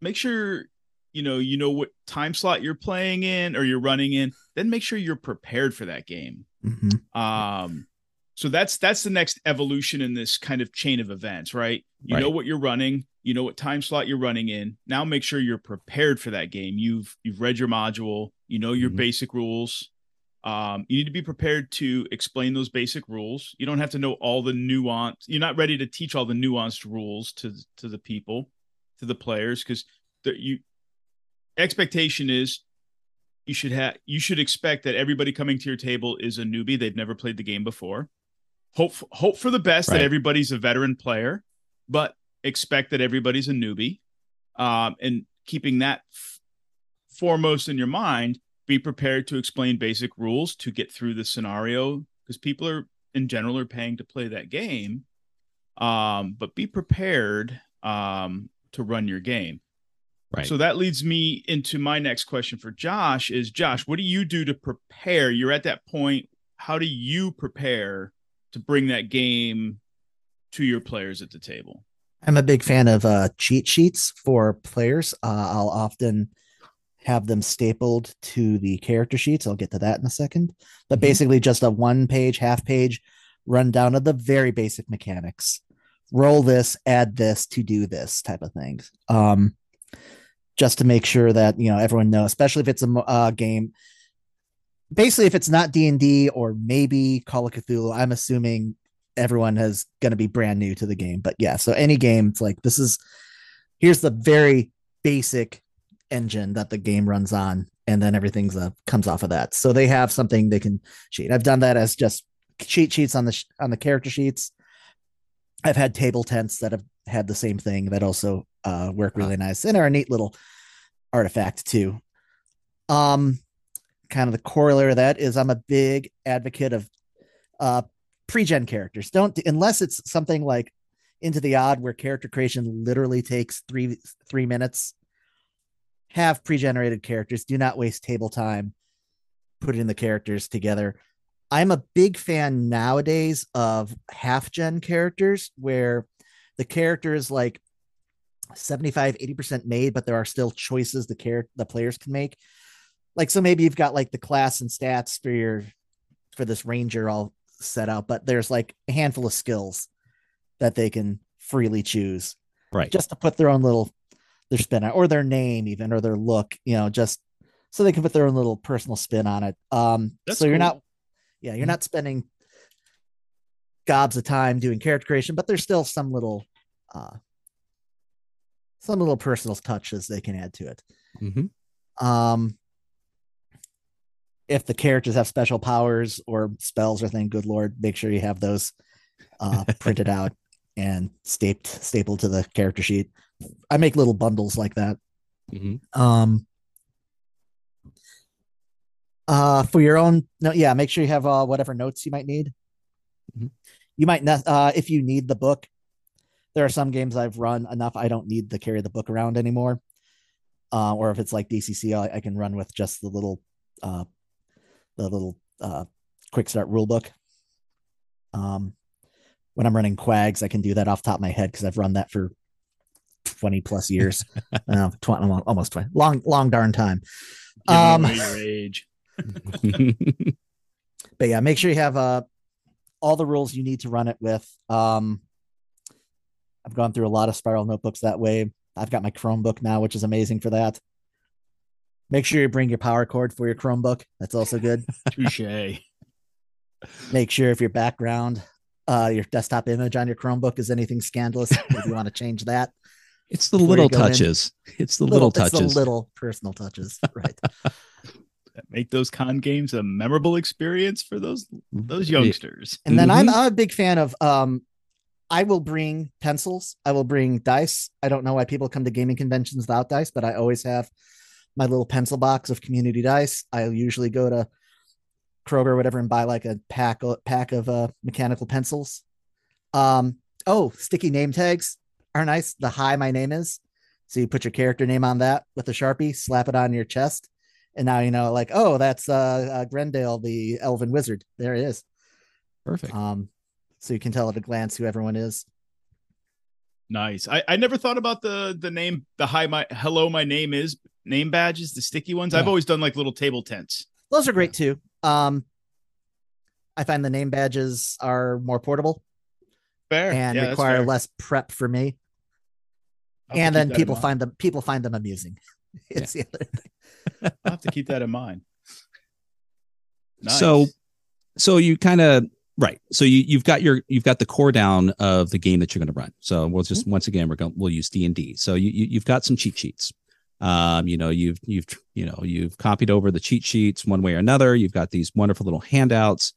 B: make sure you know you know what time slot you're playing in or you're running in. Then make sure you're prepared for that game.
D: Mhm.
B: Um, so that's that's the next evolution in this kind of chain of events, right? You know what you're running, you know what time slot you're running in. Now make sure you're prepared for that game. You've you've read your module, you know your
C: Mhm.
B: basic rules. Um, you need to be prepared to explain those basic rules. You don't have to know all the nuance. You're not ready to teach all the nuanced rules to to the people, to the players, because the you expectation is you should have you should expect that everybody coming to your table is a newbie. They've never played the game before. Hope hope for the best
C: Right.
B: that everybody's a veteran player but expect that everybody's a newbie. Um, and keeping that f- foremost in your mind be prepared to explain basic rules to get through the scenario because people are in general are paying to play that game. Um, but be prepared um, to run your game
C: Right.
B: so that leads me into my next question for Josh is Josh, what do you do to prepare? You're at that point. How do you prepare to bring that game to your players at the table?
D: I'm a big fan of uh, cheat sheets for players. Uh, I'll often have them stapled to the character sheets. I'll get to that in a second. But
C: Mhm.
D: basically, just a one page, half page rundown of the very basic mechanics. Roll this, add this to do this type of things. Um, just to make sure that you know everyone knows, especially if it's a uh, game. Basically, if it's not D and D or maybe Call of Cthulhu, I'm assuming everyone is going to be brand new to the game. But yeah, so any game, it's like this is here's the very basic engine that the game runs on, and then everything's uh, comes off of that. So they have something they can cheat. I've done that as just cheat sheets on the sh- on the character sheets. I've had table tents that have had the same thing that also uh, work really nice and are a neat little artifact too. Um, kind of the corollary of that is I'm a big advocate of uh pre-gen characters. Don't unless it's something like into the odd where character creation literally takes three three minutes. Have pre-generated characters. Do not waste table time putting the characters together. I'm a big fan nowadays of half gen characters where the character is like 75 80% made but there are still choices the care the players can make like so maybe you've got like the class and stats for your for this ranger all set out but there's like a handful of skills that they can freely choose
C: Right.
D: just to put their own little their spin on or their name even or their look you know just so they can put their own little personal spin on it um
B: That's
D: so you're
B: cool.
D: not yeah you're not spending gobs of time doing character creation but there's still some little uh some little personal touches they can add to it
C: Mhm.
D: um if the characters have special powers or spells or thing good lord make sure you have those uh printed out and staped stapled to the character sheet i make little bundles like that
C: Mhm.
D: um uh for your own no yeah make sure you have uh whatever notes you might need
C: Mhm.
D: You might not uh if you need the book there are some games i've run enough i don't need to carry the book around anymore. Uh or if it's like dcc i, I can run with just the little uh the little uh quick start rule book. Um when i'm running QAGS i can do that off the top of my head because i've run that for 20 plus years uh, 20, almost 20 long long darn time.
B: Give
D: Um,
B: your age.
D: but yeah, make sure you have uh all the rules you need to run it with. Um I've gone through a lot of spiral notebooks that way. I've got my Chromebook now, which is amazing for that. Make sure you bring your power cord for your Chromebook. That's also good.
B: Touche.
D: Make sure if your background, uh, your desktop image on your Chromebook is anything scandalous, if you want to change that.
C: it's the little
D: go in.
C: touches. It's the little, touches.
D: it's the
C: touches.
D: little personal touches, right?
B: Make those con games a memorable experience for those those youngsters.
D: And then I'm,
C: Mhm.
D: I'm a big fan of um I will bring pencils. I will bring dice. I don't know why people come to gaming conventions without dice, but I always have my little pencil box of community dice. I'll usually go to Kroger or whatever and buy like a pack pack of uh, mechanical pencils. Um oh, sticky name tags are nice. The hi my name is. So you put your character name on that with a Sharpie, slap it on your chest, and now you know like, oh, that's uh, uh Grendale the elven wizard. There it is.
C: Perfect.
D: Um, so you can tell at a glance who everyone is.
B: Nice. I, I never thought about the the name the hi my hello my name is name badges the sticky ones. I've always done like little table tents.
D: Those are great too. Um, I find the name badges are more portable
B: Fair
D: and
B: Yeah,
D: require
B: fair.
D: less prep for me.
B: I'll
D: and then people find them people find them amusing. It's the other thing.
B: I'll have to keep that in mind. Nice.
C: So, so you kind of right. So you you've got your you've got the core down of the game that you're going to run. So we'll just
D: Mm-hmm.
C: once again we're going we'll use D and D. So you, you you've got some cheat sheets. Um, you know you've you've you know you've copied over the cheat sheets one way or another. You've got these wonderful little handouts.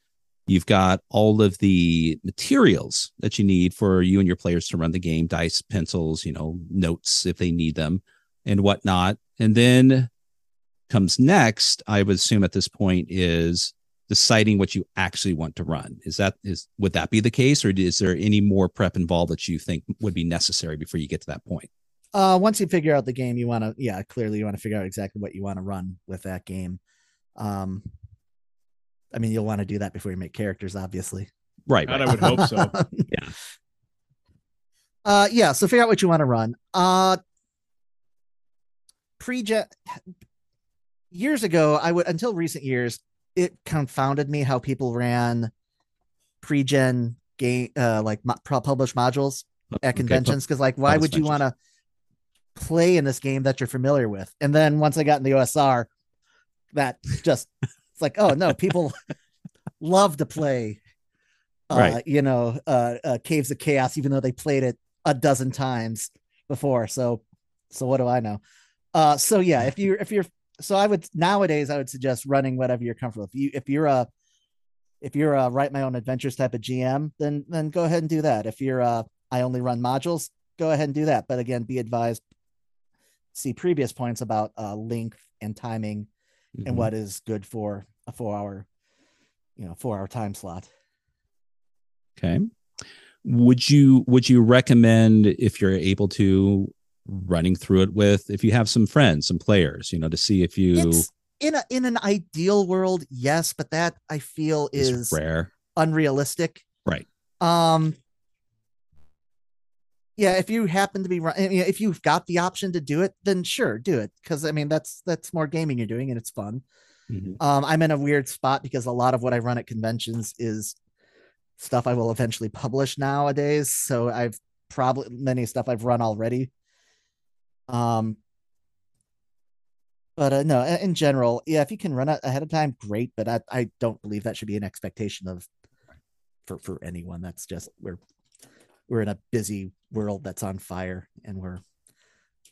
C: You've got all of the materials that you need for you and your players to run the game: dice, pencils, you know, notes if they need them, and whatnot. And then comes next, I would assume at this point is deciding what you actually want to run. Is that is would that be the case, or is there any more prep involved that you think would be necessary before you get to that point?
D: Uh, once you figure out the game, you want to yeah, clearly you want to figure out exactly what you want to run with that game. Um, I mean, you'll want to do that before you make characters, obviously.
C: Right.
B: God,
C: right.
B: I would hope so.
C: Yeah.
D: Uh, yeah. So figure out what you want to run. Uh, pre years ago, I would until recent years, it confounded me how people ran pre-gen game uh like mo- published modules at conventions. because like why would you want to play in this game that you're familiar with? And then once i got in the osr that just it's like oh no people love to play uh
C: Right.
D: you know uh, uh caves of chaos even though they played it a dozen times before. So so what do i know? Uh so yeah if you're if you're so i would nowadays i would suggest running whatever you're comfortable if you if you're a if you're a write my own adventures type of GM, then then go ahead and do that. If you're uh I only run modules, go ahead and do that. But again, be advised. See previous points about uh, length and timing
C: Mhm.
D: and what is good for a four hour, you know, four hour time slot.
C: Okay. Would you would you recommend if you're able to running through it with if you have some friends, some players, you know, to see if you
D: It's in a in an ideal world, yes, but that I feel
C: is
D: is
C: rare.
D: unrealistic.
C: Right.
D: Um. Yeah, if you happen to be if you've got the option to do it, then sure, do it. Because I mean, that's that's more gaming you're doing, and it's fun.
C: Mhm.
D: Um, I'm in a weird spot because a lot of what I run at conventions is stuff I will eventually publish nowadays. So I've probably many stuff I've run already. Um, but uh, no, in general, yeah, if you can run it ahead of time, great. But I, I don't believe that should be an expectation of for for anyone. That's just we're we're in a busy world that's on fire, and we're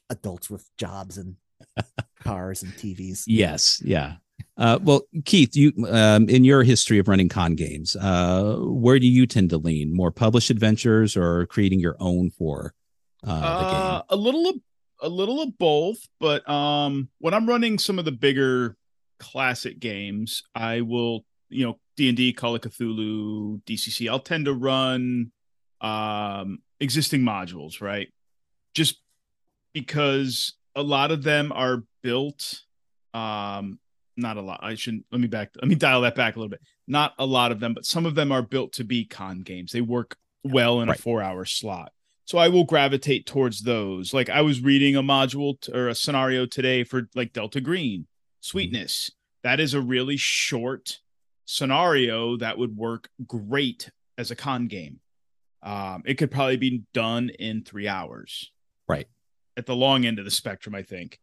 D: adults with jobs and cars and TVs.
C: Yes, yeah. Uh, well, Keith, you um, in your history of running con games, uh, where do you tend to lean? More published adventures or creating your own for uh, the game?
B: Uh, a little of a little of both, but um, when I'm running some of the bigger classic games, I will, you know, D and D, Call of Cthulhu, DCC. I'll tend to run um existing modules, right? Just because a lot of them are built um not a lot i shouldn't let me back let me dial that back a little bit not a lot of them but some of them are built to be con games they work well in
C: Right.
B: a four hour slot so i will gravitate towards those like i was reading a module t- or a scenario today for like delta green sweetness that is a really short scenario that would work great as a con game um it could probably be done in three hours
C: Right.
B: at the long end of the spectrum i think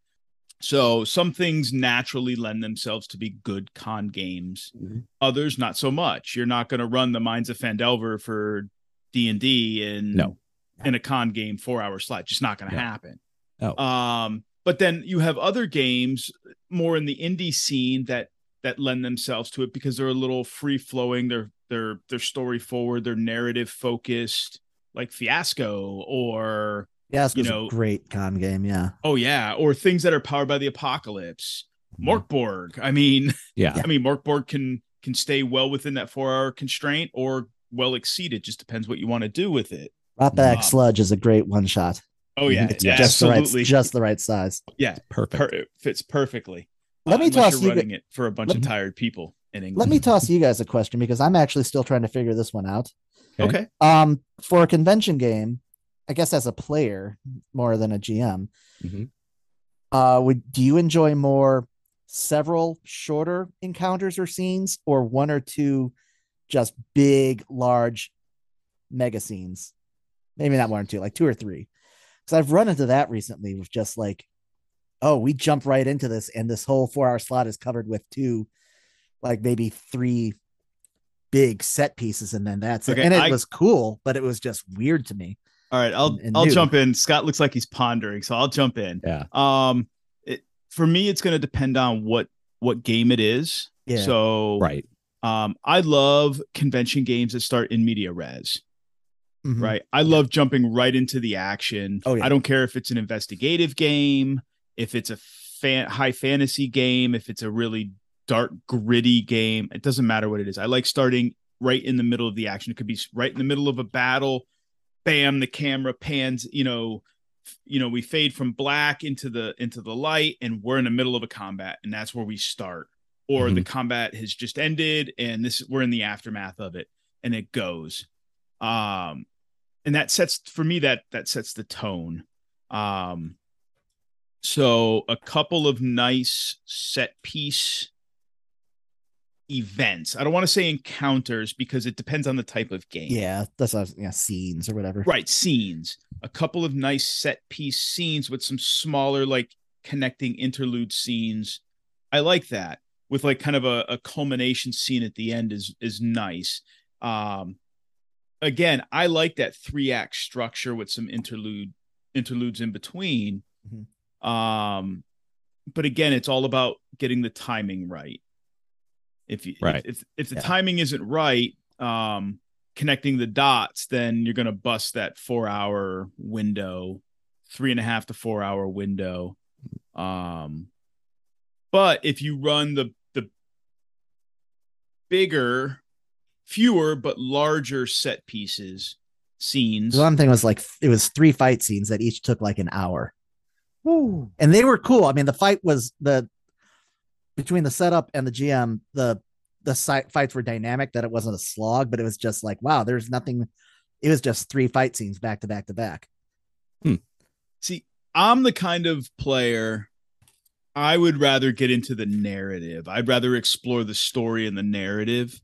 B: so some things naturally lend themselves to be good con games.
C: Mhm.
B: Others not so much. You're not going to run the Mines of Phandelver for D and D in
C: No.
B: In a con game four hour slot. Just not going to
C: No.
B: happen.
C: Oh.
B: Um, but then you have other games more in the indie scene that that lend themselves to it because they're a little free flowing. They're they're they're story forward. They're narrative focused, like Fiasco or
D: Yeah,
B: You
D: a
B: know-
D: great con game. Yeah.
B: oh yeah, or things that are powered by the apocalypse.
C: Mm-hmm.
B: Mörk Borg. I mean,
C: Yeah.
B: I mean, Mörk Borg can can stay well within that four hour constraint or well exceed it. Just depends what you want to do with it.
D: Rotblack
B: Wow.
D: Sludge is a great one shot.
B: Oh yeah,
D: It's
B: yeah,
D: just the
B: absolutely.
D: right, just the right size.
B: yeah,
C: Perfect.
B: per- it fits perfectly.
D: Let me toss
B: you're
D: you-
B: it for a bunch
D: let
B: of tired people in England.
D: Let me toss you guys a question because I'm actually still trying to figure this one out.
C: Okay.
B: Okay.
D: Um, for a convention game, I guess as a player more than a GM,
C: Mhm.
D: uh, would do you enjoy more several shorter encounters or scenes, or one or two just big, large mega scenes? Maybe not one or two, like two or three. Because I've run into that recently with just like, oh, we jump right into this, and this whole four hour slot is covered with two, like maybe three big set pieces, and then that's it.
B: Okay,
D: And it
B: I-
D: was cool, but it was just weird to me.
B: All right, I'll
D: And- and
B: I'll
D: new.
B: jump in. Scott looks like he's pondering, so I'll jump in.
C: Yeah.
B: Um, it, for me, it's going to depend on what what game it is.
D: Yeah.
B: So
C: Right.
B: Um, I love convention games that start in media res.
D: Mhm.
B: Right. I love jumping right into the action.
D: Oh, yeah.
B: I don't care if it's an investigative game, if it's a fan, high fantasy game, if it's a really dark, gritty game. It doesn't matter what it is. I like starting right in the middle of the action. It could be right in the middle of a battle. Bam, the camera pans, you know, you know, we fade from black into the into the light and we're in the middle of a combat and that's where we start. Or the combat has just ended and this we're in the aftermath of it and it goes. Um, and that sets for me that that sets the tone. Um, so a couple of nice set piece events. I don't want to say encounters because it depends on the type of game.
D: Yeah, that's what I was, yeah, scenes or whatever.
B: Right, scenes. A couple of nice set piece scenes with some smaller like connecting interlude scenes. I like that. With like kind of a, a culmination scene at the end is is nice. Um again, I like that three act structure with some interlude interludes in between.
D: Mhm.
B: Um but again, it's all about getting the timing right. If you
C: Right.
B: if if, if the
D: Yeah.
B: timing isn't right, um connecting the dots, then you're gonna bust that four hour window, three and a half to four hour window. Um but if you run the the bigger, fewer but larger set pieces, scenes.
D: The one thing was like it was three fight scenes that each took like an hour. And they were cool. I mean, the fight was the between the setup and the GM, the the site fights were dynamic that it wasn't a slog, but it was just like, wow, there's nothing. It was just three fight scenes back to back to back. Hmm.
B: See, I'm the kind of player I would rather get into the narrative. I'd rather explore the story and the narrative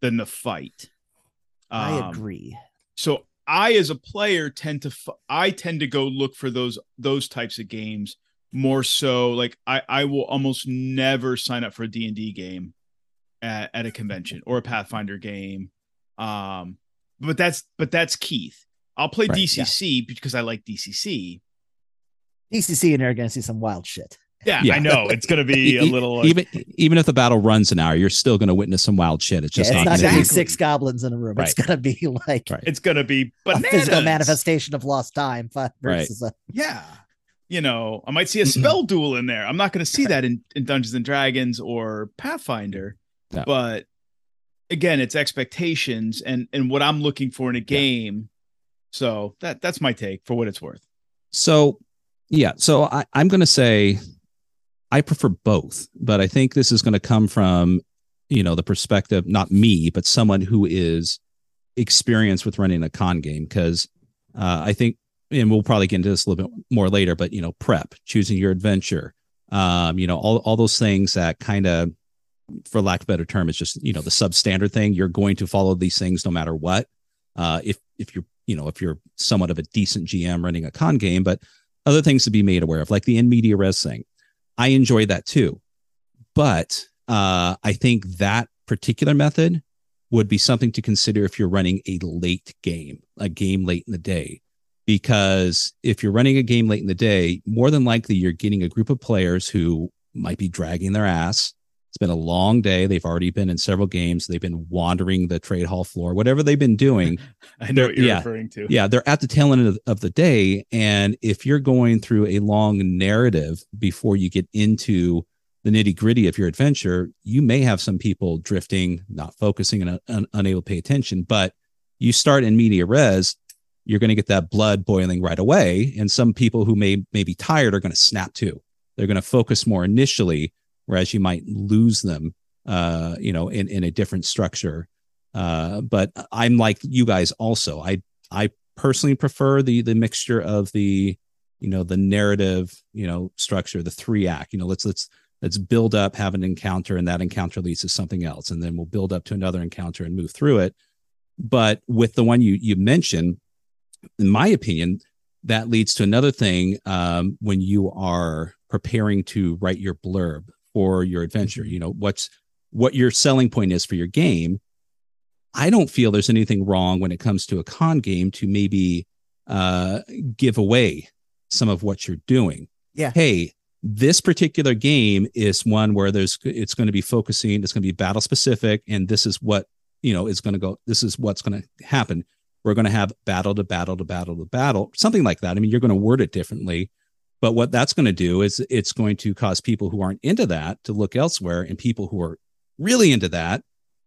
B: than the fight.
D: I
B: Um,
D: agree.
B: So I, as a player, tend to f- I tend to go look for those those types of games more so. Like I I will almost never sign up for a D and D game at, at a convention or a Pathfinder game. Um, but that's but that's Keith. I'll play
C: Right,
B: DCC because I like DCC.
D: DCC and you're going to see some wild shit.
B: Yeah,
C: Yeah.
B: I know it's gonna be a little like,
C: even even if the battle runs an hour, you're still going to witness some wild shit. It's
D: Yeah,
C: just
D: it's
C: not,
D: not
C: gonna be-
D: be
B: Exactly.
D: six goblins in a room. It's going to be like
C: Right.
B: it's gonna be
D: a physical manifestation of lost time fi-
C: Right.
D: versus a
B: Yeah. You know, I might see a spell duel in there. I'm not going to see that in, in Dungeons and Dragons or Pathfinder.
C: No.
B: But again, it's expectations and and what I'm looking for in a game. So that that's my take for what it's worth.
C: So, yeah. So I, I'm going to say I prefer both, but I think this is going to come from, you know, the perspective, not me, but someone who is experienced with running a con game. Cause uh, I think, and we'll probably get into this a little bit more later, but, you know, prep, choosing your adventure, um, you know, all, all those things that kind of, for lack of better term, it's just, you know, the substandard thing. You're going to follow these things no matter what. Uh, if, if you're, you know, if you're somewhat of a decent GM running a con game, but other things to be made aware of, like the in media res thing. I enjoy that too. But uh, I think that particular method would be something to consider if you're running a late game, a game late in the day. Because if you're running a game late in the day, more than likely you're getting a group of players who might be dragging their ass. It's been a long day. They've already been in several games. They've been wandering the trade hall floor, whatever they've been doing
B: I know what you're
C: Yeah.
B: referring to.
C: yeah they're at the tail end of, of the day and if you're going through a long narrative before you get into the nitty gritty of your adventure you may have some people drifting not focusing and un- unable to pay attention but you start in media res you're going to get that blood boiling right away and some people who may may be tired are going to snap too they're going to focus more initially whereas you might lose them uh you know in in a different structure. Uh but i'm like you guys also. I I personally prefer the the mixture of the you know the narrative you know structure the three act you know let's let's let's build up have an encounter and that encounter leads to something else and then we'll build up to another encounter and move through it. But with the one you you mentioned in my opinion that leads to another thing um, when you are preparing to write your blurb for your adventure you know what's what your selling point is for your game I don't feel there's anything wrong when it comes to a con game to maybe uh, give away some of what you're doing.
D: Yeah.
C: Hey, this particular game is one where there's it's going to be focusing, it's going to be battle specific, and this is what you know is going to go. This is what's going to happen. We're going to have battle to battle to battle to battle, something like that. I mean, you're going to word it differently, but what that's going to do is it's going to cause people who aren't into that to look elsewhere, and people who are really into that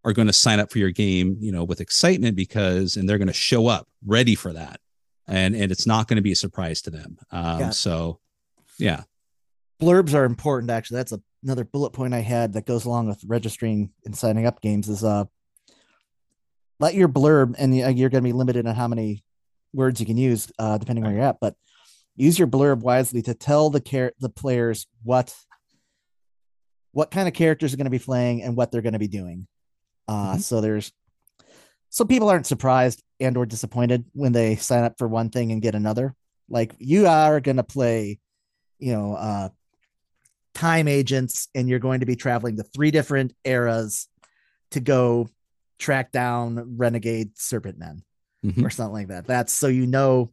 C: are going to sign up for your game, you know, with excitement because, and they're going to show up ready for that. And, and it's not going to be a surprise to them. Um, so yeah.
D: blurbs are important actually that's a, another bullet point i had that goes along with registering and signing up games is uh let your blurb, and you're going to be limited on how many words you can use, uh, depending where you're at, but use your blurb wisely to tell the care the players what what kind of characters are going to be playing and what they're going to be doing. Uh,
C: Mhm.
D: So there's so people aren't surprised and or disappointed when they sign up for one thing and get another. Like you are going to play, you know, uh, time agents, and you're going to be traveling to three different eras to go track down renegade serpent men
C: Mhm.
D: or something like that. That's so you know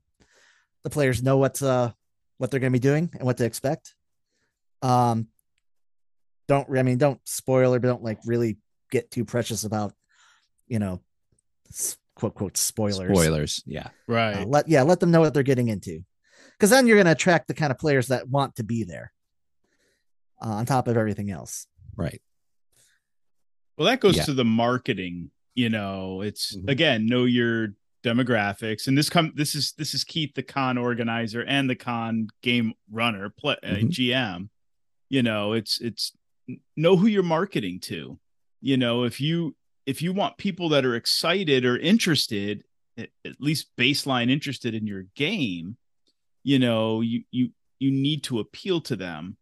D: the players know what uh what they're going to be doing and what to expect. Um don't I mean don't spoil or don't like really get too precious about you know quote quote spoilers.
C: Spoilers. Yeah.
B: Right.
D: Uh, let yeah, let them know what they're getting into. Cuz then you're going to attract the kind of players that want to be there. Uh, on top of everything else.
C: Right.
B: Well, that goes
C: Yeah.
B: to the marketing. You know, it's
C: Mhm.
B: again know your demographics, and this come this is this is Keith, the con organizer and the con game runner, play, uh,
C: Mhm.
B: GM. You know, it's it's know who you're marketing to. You know, if you if you want people that are excited or interested, at, at least baseline interested in your game, you know, you you you need to appeal to them.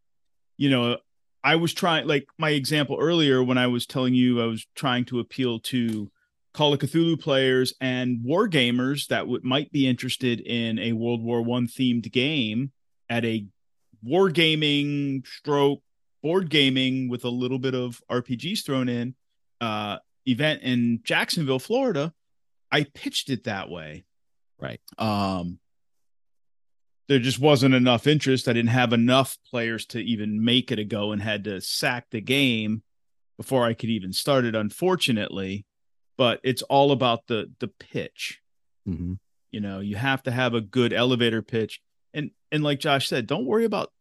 B: You know, I was trying, like my example earlier when I was telling you I was trying to appeal to Call of Cthulhu players and war gamers that would might be interested in a World War One themed game at a wargaming stroke board gaming with a little bit of RPGs thrown in uh, event in Jacksonville, Florida. I pitched it that way.
C: Right.
B: Um, there just wasn't enough interest. I didn't have enough players to even make it a go and had to sack the game before I could even start it, unfortunately. But it's all about the the pitch.
C: hmm
B: You know, you have to have a good elevator pitch. And and like Josh said, don't worry about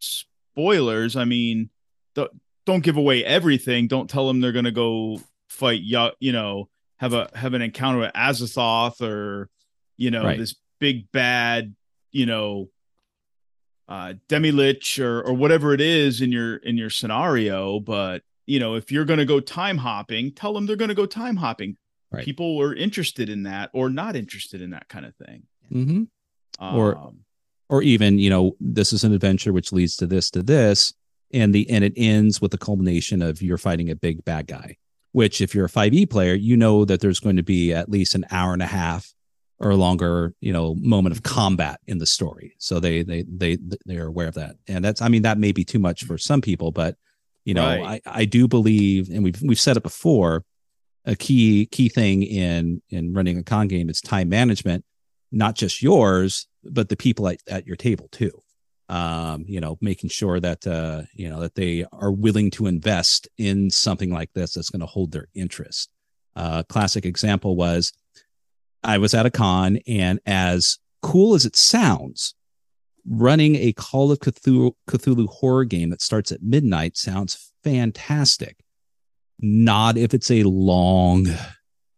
B: spoilers. I mean, don't don't give away everything. Don't tell them they're going to go fight you know, have a have an encounter with Azathoth or you know,
C: Right.
B: this big bad, you know, uh demi lich or or whatever it is in your in your scenario, but you know, if you're going to go time hopping, tell them they're going to go time hopping.
C: Right.
B: People are interested in that or not interested in that kind of thing.
C: hmm Or-
B: Um,
C: or even you know this is an adventure which leads to this to this and the and it ends with the culmination of you're fighting a big bad guy which if you're a 5e player you know that there's going to be at least an hour and a half or longer you know moment of combat in the story so they they they they're aware of that and that's i mean that may be too much for some people but you know
B: Right.
C: i i do believe and we've we've said it before a key key thing in in running a con game is time management not just yours but the people at, at your table too um you know making sure that uh you know that they are willing to invest in something like this that's going to hold their interest uh classic example was i was at a con and as cool as it sounds running a call of cthulhu, cthulhu horror game that starts at midnight sounds fantastic. Not if it's a long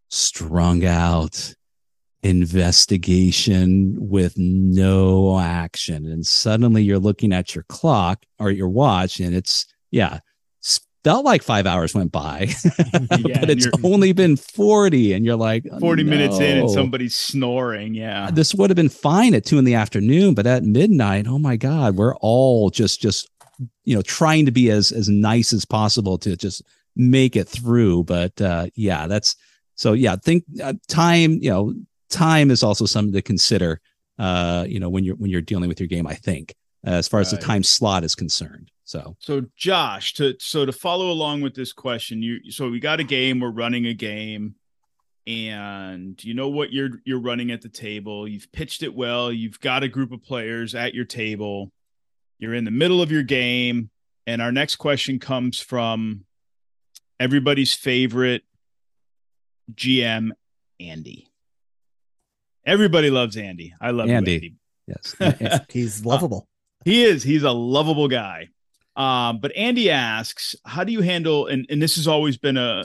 C: strung out investigation with no action. And suddenly you're looking at your clock or your watch and it's yeah felt like five hours went by
B: and
C: but it's only been 40 and you're like
B: 40 minutes in and somebody's snoring. Yeah.
C: this would have been fine at two in the afternoon but at midnight oh my god we're all just just you know trying to be as as nice as possible to just make it through but uh yeah that's so yeah think uh, time you know time is also something to consider uh you know when you're when you're dealing with your game i think Uh, as far as the time slot is concerned so
B: So Josh, to so to follow along with this question, you so we got a game, we're running a game, and you know what you're you're running at the table. You've pitched it well, you've got a group of players at your table, you're in the middle of your game, and our next question comes from everybody's favorite GM, Andy. Everybody loves Andy. I love you,
C: Andy.
B: Andy.
C: yes
D: He's uh, lovable.
B: He is. He's a lovable guy. Um, but Andy asks, how do you handle and, and this has always been a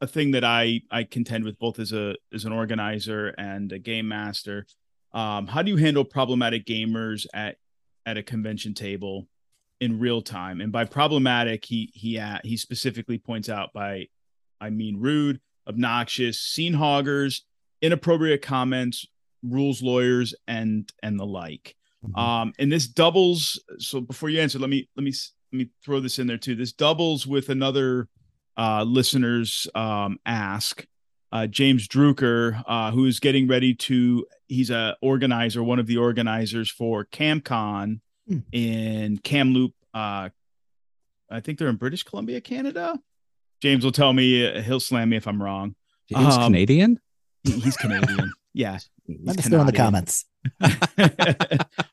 B: a thing that I I contend with both as a as an organizer and a game master. Um, how do you handle problematic gamers at at a convention table in real time? And by problematic, he he uh, he specifically points out by I mean rude, obnoxious scene hoggers, inappropriate comments, rules lawyers, and and the like.
D: Mhm.
B: Um, and this doubles. So before you answer, let me let me let me throw this in there too. This doubles with another uh, listener's um, ask. Uh, James Drucker, uh, who is getting ready to, he's a organizer, one of the organizers for CamCon
D: Hmm.
B: in Kamloops. Uh, I think they're in British Columbia, Canada. James will tell me. uh, He'll slam me if I'm wrong.
C: James
B: Um,
C: Canadian.
B: He's Canadian. yeah.
D: Let us know in the comments.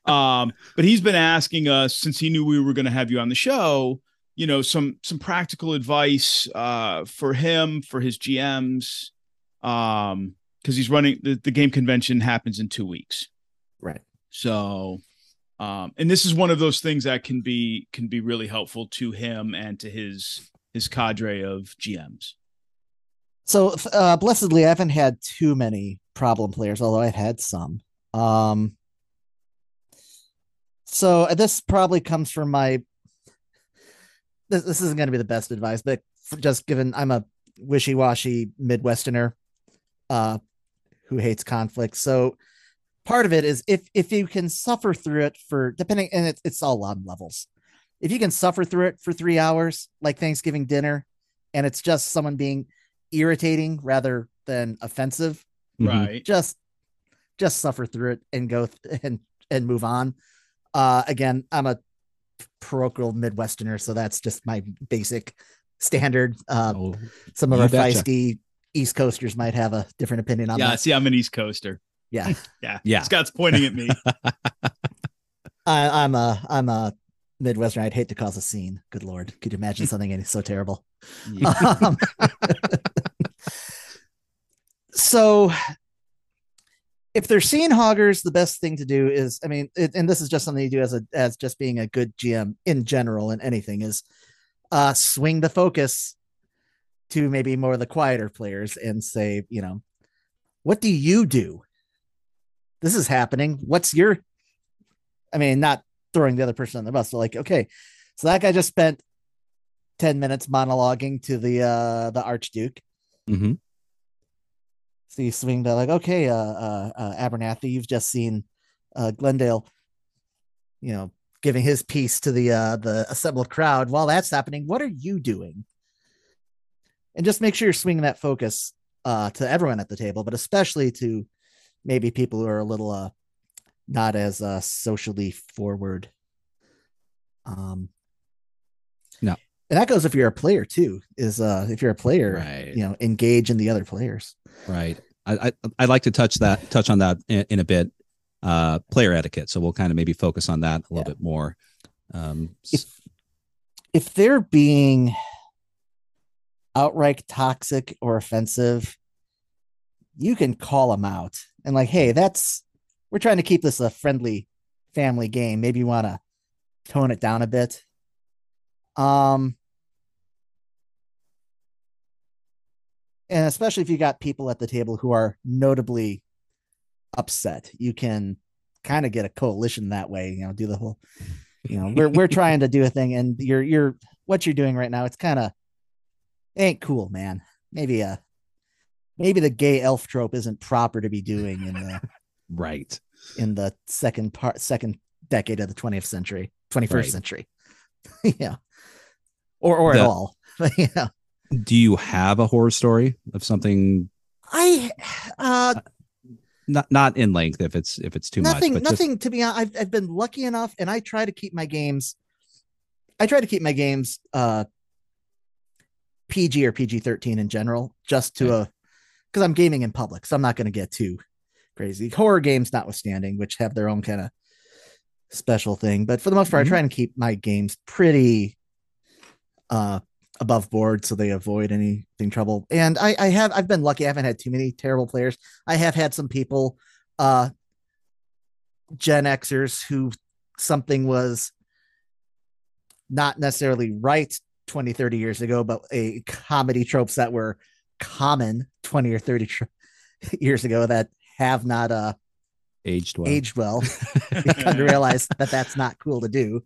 B: um, but he's been asking us since he knew we were going to have you on the show, you know, some some practical advice uh, for him, for his GMs, um, because he's running the, the game convention happens in two weeks.
D: Right.
B: So, um, and this is one of those things that can be can be really helpful to him and to his his cadre of GMs.
D: So, uh, blessedly, I haven't had too many problem players, although I've had some. Um, so uh, this probably comes from my. This, this isn't going to be the best advice, but just given I'm a wishy-washy Midwesterner, uh, who hates conflict. So part of it is if if you can suffer through it for depending, and it's it's all on levels. If you can suffer through it for three hours, like Thanksgiving dinner, and it's just someone being irritating rather than offensive.
B: Right.
D: just just suffer through it and go th- and and move on uh again i'm a parochial midwesterner so that's just my basic standard uh
C: Oh,
D: some of
C: you
D: our
C: betcha.
D: feisty east coasters might have a different opinion on that.
B: Yeah.
D: that
B: See, I'm an East Coaster.
D: yeah
B: Yeah.
C: Yeah.
B: Scott's pointing at me.
D: I, i'm a i'm a midwestern i'd hate to cause a scene good lord could you imagine something any so terrible Um, so if they're seeing hoggers, the best thing to do is, I mean, it, and this is just something you do as a as just being a good GM in general and anything is uh swing the focus to maybe more of the quieter players and say, you know, what do you do? This is happening. What's your I mean, not throwing the other person on the bus, but like, okay, so that guy just spent 10 minutes monologuing to the uh the Archduke.
C: Mhm.
D: So you swing to like, okay, uh, uh, uh Abernathy, you've just seen uh Glendale, you know, giving his piece to the uh the assembled crowd. While that's happening, what are you doing? And just make sure you're swinging that focus uh to everyone at the table, but especially to maybe people who are a little uh not as uh socially forward. Um. And that goes if you're a player too, is uh if you're a player,
C: Right.
D: you know, engage in the other players.
C: Right. I, I I'd like to touch that touch on that in, in a bit. Uh, player etiquette. So we'll kind of maybe focus on that a little
D: Yeah.
C: bit more. Um,
D: if if they're being outright toxic or offensive, you can call them out and like, hey, that's we're trying to keep this a friendly family game. Maybe you want to tone it down a bit. Um and especially if you got people at the table who are notably upset, you can kind of get a coalition that way, you know, do the whole you know we're we're trying to do a thing and you're you're what you're doing right now it's kind of ain't cool man maybe uh maybe the gay elf trope isn't proper to be doing in the
C: right.
D: in the second part second decade of the 20th century 21st
C: Right.
D: century yeah or or
C: The-
D: at all but yeah
C: Do you have a horror story of something?
D: I uh
C: not not in length if it's if it's too
D: nothing
C: much, but just
D: nothing to be honest I've, I've been lucky enough and i try to keep my games i try to keep my games uh pg or pg-13 in general just to a because i'm gaming in public so i'm not going to get too crazy. Horror games notwithstanding which have their own kind of special thing but for the most part
C: Mhm.
D: i try and keep my games pretty uh above board so they avoid anything trouble. And i i have i've been lucky. I haven't had too many terrible players. I have had some people uh gen xers who something was not necessarily right 20 30 years ago but a comedy tropes that were common 20 or 30 tr- years ago that have not uh
C: aged well.
D: aged well. Come to realize that that's not cool to do.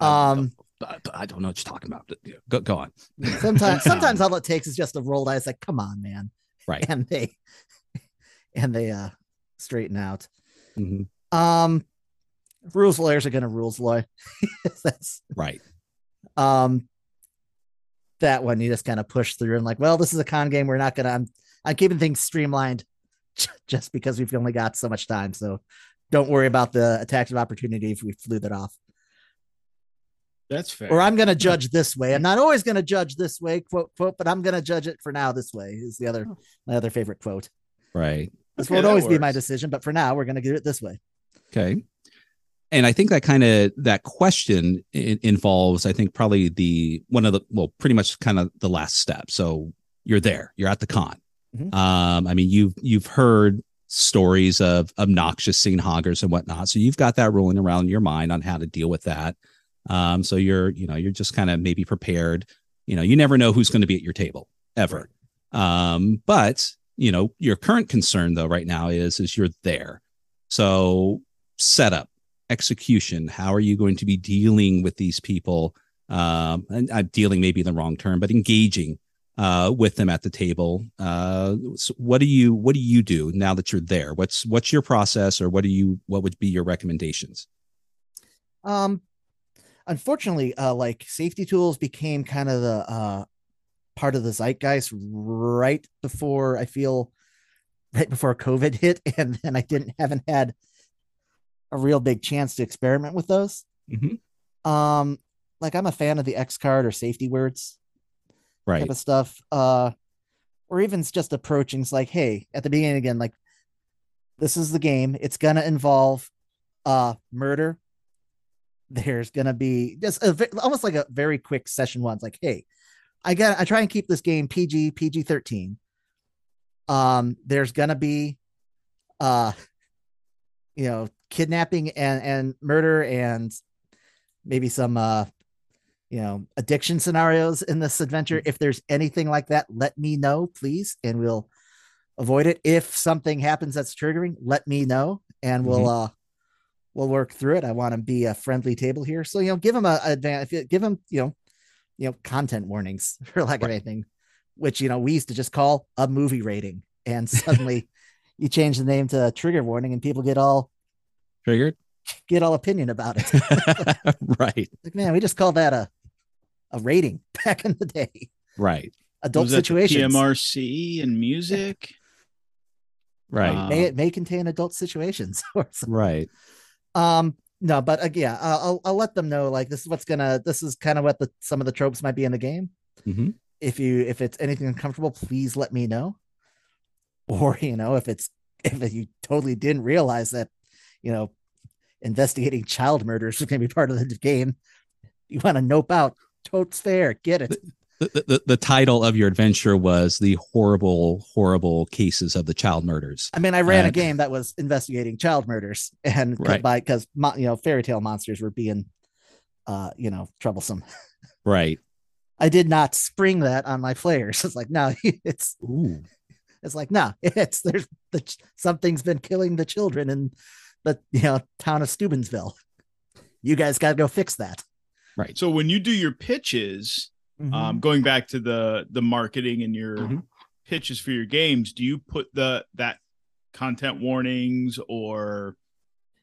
D: Um
C: I, I don't know what you're talking about. Go, go on.
D: sometimes sometimes all it takes is just a rolled eyes like come on man
C: Right.
D: and they and they uh straighten out.
C: Mhm.
D: Um, rules lawyers are going to rules law. That's
C: Right.
D: um that one you just kind of push through and like, well, this is a con game. We're not gonna. I'm I'm keeping things streamlined just because we've only got so much time. So don't worry about the attacks of opportunity if we flew that off.
B: That's fair.
D: Or I'm gonna judge this way. I'm not always gonna judge this way, quote quote, but I'm gonna judge it for now this way. Is the other my other favorite quote.
C: Right.
D: This
B: Okay,
D: won't
B: that
D: always be my decision, but for now we're gonna do it this way.
C: Okay. And I think that kind of that question i- involves, I think, probably the one of the well, pretty much kind of the last step. So you're there, you're at the con.
D: Mhm.
C: Um, I mean, you've you've heard stories of obnoxious scene hoggers and whatnot, so you've got that rolling around in your mind on how to deal with that. Um, so you're you know you're just kind of maybe prepared. You know, you never know who's going to be at your table ever. Um, but you know, your current concern though right now is is you're there. So setup, execution. How are you going to be dealing with these people? Um, and I'm dealing maybe the wrong term, but engaging uh, with them at the table. Uh, so what do you what do you do now that you're there? What's what's your process, or what do you what would be your recommendations?
D: Um, unfortunately, uh, like safety tools became kind of the uh part of the zeitgeist right before I feel right before COVID hit, and then I didn't haven't had a real big chance to experiment with those.
C: Mhm.
D: Um, like I'm a fan of the X card or safety words
C: Right.
D: type of stuff. Uh, or even just approaching it's like, hey, at the beginning again, like this is the game. It's gonna involve uh murder. There's gonna be just a, almost like a very quick session one. It's like, hey, I got I try and keep this game PG PG thirteen. Um, there's gonna be, uh, you know, kidnapping and and murder and maybe some uh you know addiction scenarios in this adventure if there's anything like that let me know please and we'll avoid it if something happens that's triggering let me know and we'll uh we'll work through it i want to be a friendly table here so you know give them a advance. give them you know you know content warnings for lack of anything which you know we used to just call a movie rating and suddenly you change the name to trigger warning and people get all
C: Triggered.
D: get all opinion about it
C: right.
D: like man we just called that a a rating back in the day
C: Right.
D: adult
B: Was that the
D: situations
B: PMRC and music.
C: Right.
B: Uh,
D: may it may contain adult situations or something.
C: right.
D: Um no but uh, yeah uh, I'll, I'll let them know like this is what's gonna this is kind of what the some of the tropes might be in the game.
C: Mhm.
D: if you if it's anything uncomfortable please let me know. Or you know if it's if you totally didn't realize that you know investigating child murders is going to be part of the game you want to nope out totes fair get it
C: The, the, the title of your adventure was the horrible, horrible cases of the child murders.
D: I mean, I ran a
C: Uh,
D: game that was investigating child murders, and
C: Right.
D: by because you know fairy tale monsters were being, uh, you know, troublesome.
C: Right.
D: I did not spring that on my players. It's like no, it's
C: Ooh.
D: it's like no, it's there's the something's been killing the children in the you know town of Steubenville. You guys got to go fix that.
C: Right.
B: So when you do your pitches,
D: Mm-hmm.
B: um, going back to the the marketing and your
C: Mhm.
B: pitches for your games, do you put the that content warnings or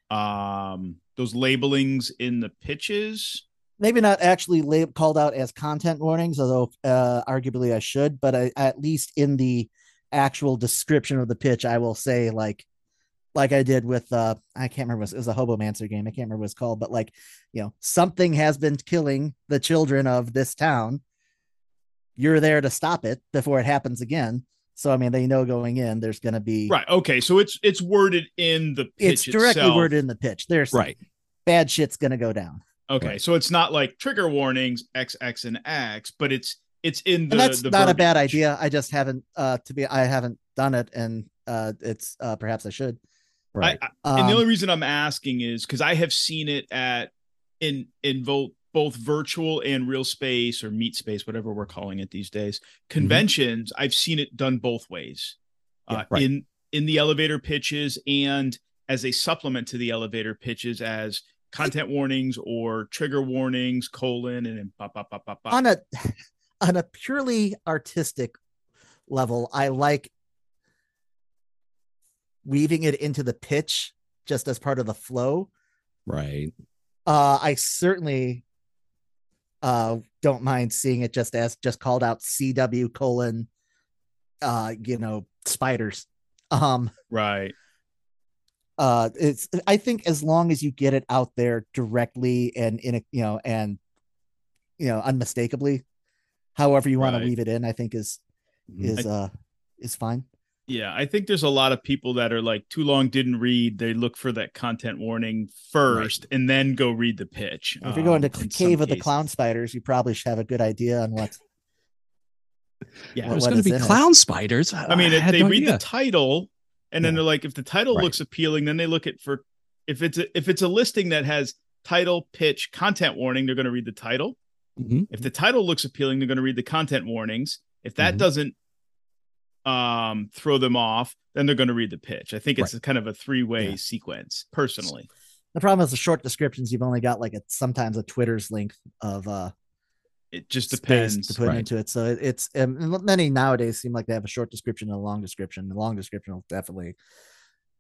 B: um those labelings in the pitches?
D: Maybe not actually lab- called out as content warnings, although uh, arguably I should. But I, at least in the actual description of the pitch, I will say like like I did with uh I can't remember what it was, it was a Hobomancer game. I can't remember what it's called, but like, you know, something has been killing the children of this town. You're there to stop it before it happens again. So I mean, they know going in there's going to be
B: Right. Okay. So it's it's worded in the pitch
D: It's directly
B: itself.
D: worded in the pitch. There's
C: Right.
D: bad shit's going to go down.
B: Okay.
C: Right.
B: So it's not like trigger warnings X X and X, but it's it's in the
D: and that's
B: the
D: not a bad idea. I just haven't uh to be I haven't done it and uh it's uh perhaps I should.
C: Right.
B: I, I- and the
D: Um,
B: only reason I'm asking is because I have seen it at in in both both virtual and real space or meet space, whatever we're calling it these days. Conventions, I've seen it done both ways.
D: Yeah,
B: uh,
C: right.
B: in in the elevator pitches and as a supplement to the elevator pitches as content warnings or trigger warnings, colon, and then pop, pop, pop, pop, pop.
D: on a on a purely artistic level, I like weaving it into the pitch just as part of the flow.
C: Right.
D: Uh, I certainly uh, don't mind seeing it just as just called out CW colon, uh, you know, spiders. Um,
B: Right.
D: uh, it's I think as long as you get it out there directly and in a you know and you know unmistakably, however you want
B: Right.
D: to weave it in, I think is is uh is fine.
B: Yeah, I think there's a lot of people that are like too long didn't read. They look for that content warning first and then go read the pitch.
D: If you're going
B: um,
D: to
B: in
D: Cave
B: some
D: of the. Clown Spiders, you probably should have a good idea on what.
B: Yeah.
D: what-
C: There's going to be
D: in it.
C: clown spiders.
B: I mean,
C: had
B: they
C: no
B: read
C: idea.
B: the title, and then they're like, if the title
C: Right.
B: looks appealing, then they look at for if it's a, if it's a listing that has title, pitch, content warning, they're going to read the title.
C: Mhm.
B: If the title looks appealing, they're going to read the content warnings. If that
C: Mhm.
B: doesn't um throw them off, then they're going to read the pitch. I think it's a kind of a three way
D: Yeah.
B: sequence. Personally,
D: The problem is the short descriptions. You've only got like a sometimes a Twitter's length of uh
B: it just depends.
D: to put
C: Right.
D: into it. So it, it's um, many nowadays seem like they have a short description and a long description. The long description will definitely,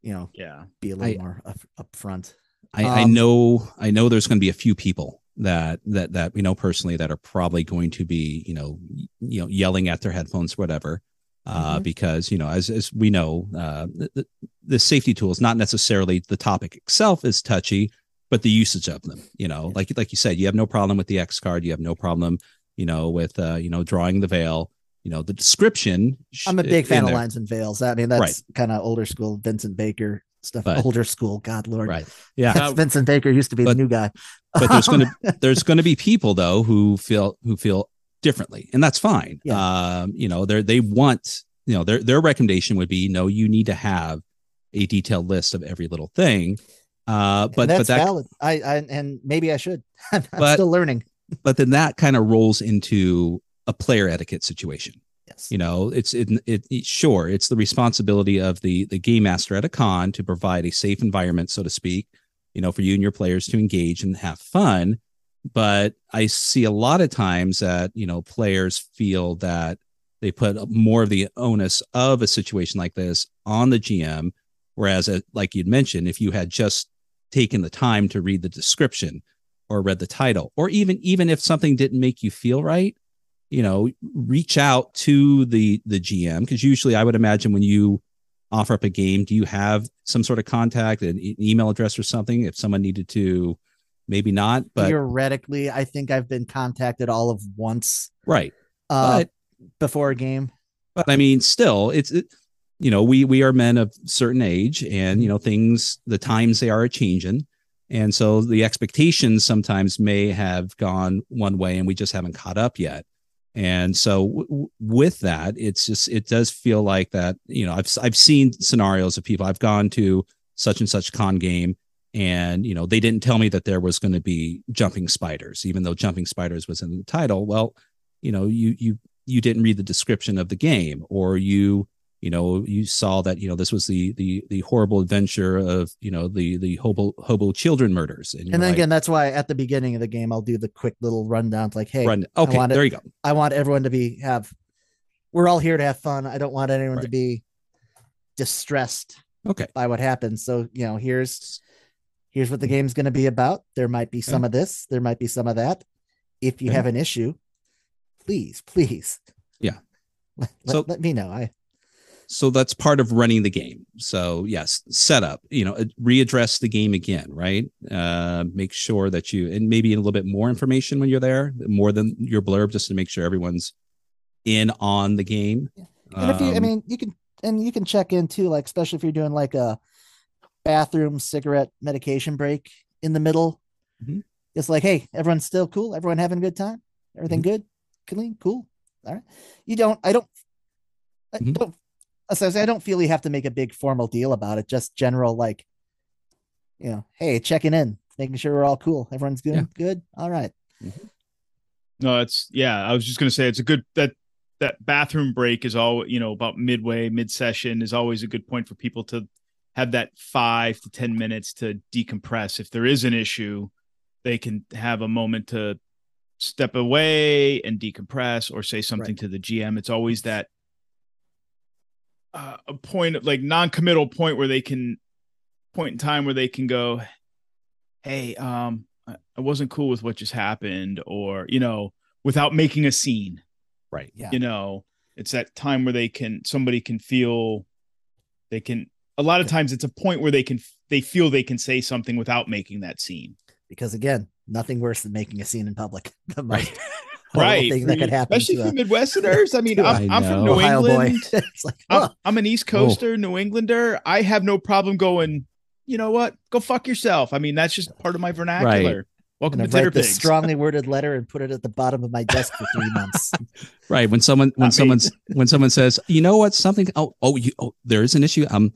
D: you know,
B: Yeah,
D: be a little
C: I-
D: more up, up front.
C: I, I
D: Um,
C: know I know there's going to be a few people that that that we know personally that are probably going to be you know you know yelling at their headphones whatever uh
D: Mhm.
C: because you know as as we know uh the, the, the safety tools not necessarily the topic itself is touchy but the usage of them you know like like you said you have no problem with the x card you have no problem you know with uh you know drawing the veil you know the description sh-
D: I'm a big fan of
C: there.
D: lines and veils. I mean, that's kind of older school Vincent Baker stuff.
C: But-
D: older school, God Lord.
C: right yeah
D: That's Vincent Baker used to be
C: But-
D: the new guy.
C: but there's going to there's going to be people though who feel who feel differently and that's fine um you know they they want you know their their recommendation would be no you need to have a detailed list of every little thing uh but
D: and that's
C: but that
D: valid. I, I and maybe I should. I'm
C: But-
D: still learning.
C: but then that kind of rolls into a player etiquette situation
D: Yes.
C: you know it's it, it, it sure it's the responsibility of the the game master at a con to provide a safe environment so to speak you know for you and your players to engage and have fun but i see a lot of times that you know players feel that they put more of the onus of a situation like this on the gm whereas uh, like you'd mentioned if you had just taken the time to read the description or read the title or even even if something didn't make you feel right you know reach out to the the gm because usually i would imagine when you offer up a game do you have some sort of contact an e- email address or something if someone needed to maybe not but
D: Theoretically, I think I've been contacted all of once
C: right.
D: uh,
C: but
D: before a game.
C: but i mean still it's it, you know we we are men of certain age and you know things the times they are a changing. And so the expectations sometimes may have gone one way and we just haven't caught up yet. And so w- with that it's just it does feel like that you know i've i've seen scenarios of people i've gone to such and such con game and you know they didn't tell me that there was going to be jumping spiders even though jumping spiders was in the title well you know you you you didn't read the description of the game or you you know you saw that you know this was the the the horrible adventure of you know the the hobo hobo children murders and,
D: And then
C: like,
D: again, that's why at the beginning of the game, I'll do the quick little rundown. Like, hey,
C: run okay
D: it-
C: there you go
D: I want everyone to be have. We're all here to have fun. I don't want anyone to be distressed
C: okay
D: by what happens. So you know, here's here's what the game's going to be about. There might be some of this. There might be some of that. If you
C: Okay.
D: have an issue, please, please,
C: Yeah.
D: let,
C: So-
D: let me know. I
C: so that's part of running the game so yes setup you know readdress the game again right uh make sure that you and maybe a little bit more information when you're there more than your blurb just to make sure everyone's in on the game
D: and if you, I
C: Um,
D: mean, you can and you can check in too, like especially if you're doing like a bathroom cigarette medication break in the middle.
C: Mhm.
D: It's like, hey, everyone's still cool. Everyone having a good time. Everything
C: Mm-hmm.
D: good, clean, cool. All right. You don't. I don't. I
C: Mhm.
D: don't. as I I don't feel you have to make a big formal deal about it. Just general, like, you know, hey, checking in, making sure we're all cool. Everyone's good.
C: Yeah.
D: Good. All right.
B: No, it's yeah. I was just gonna say it's a good that that bathroom break is all you know about midway mid session is always a good point for people to have that five to ten minutes to decompress. If there is an issue, they can have a moment to step away and decompress or say something
D: Right.
B: to the GM. It's always that uh, a point of like non-committal point where they can point in time where they can go, hey, um, I I wasn't cool with what just happened, or you know, without making a scene.
C: Right.
D: Yeah.
B: You know, it's that time where they can somebody can feel they can a lot of times it's a point where they can they feel they can say something without making that scene.
D: because again, nothing worse than making a scene in public. The most
C: Right.
B: right.
D: thing that could happen
B: especially
D: to
B: for
D: a
B: Midwesterners. I mean,
D: to a
B: I'm, I'm from New
D: Ohio
B: England.
D: boy. it's like,
B: I'm,
D: oh,
B: I'm an East Coaster, New Englander. I have no problem going, you know what? Go fuck yourself. I mean, that's just part of my vernacular. Welcome
D: I'm
B: to
D: gonna write this strongly worded letter and put it at the bottom of my desk for three months.
C: Right. When someone when
B: Not me.
C: someone's when someone says, you know what, something oh oh you oh there is an issue. Um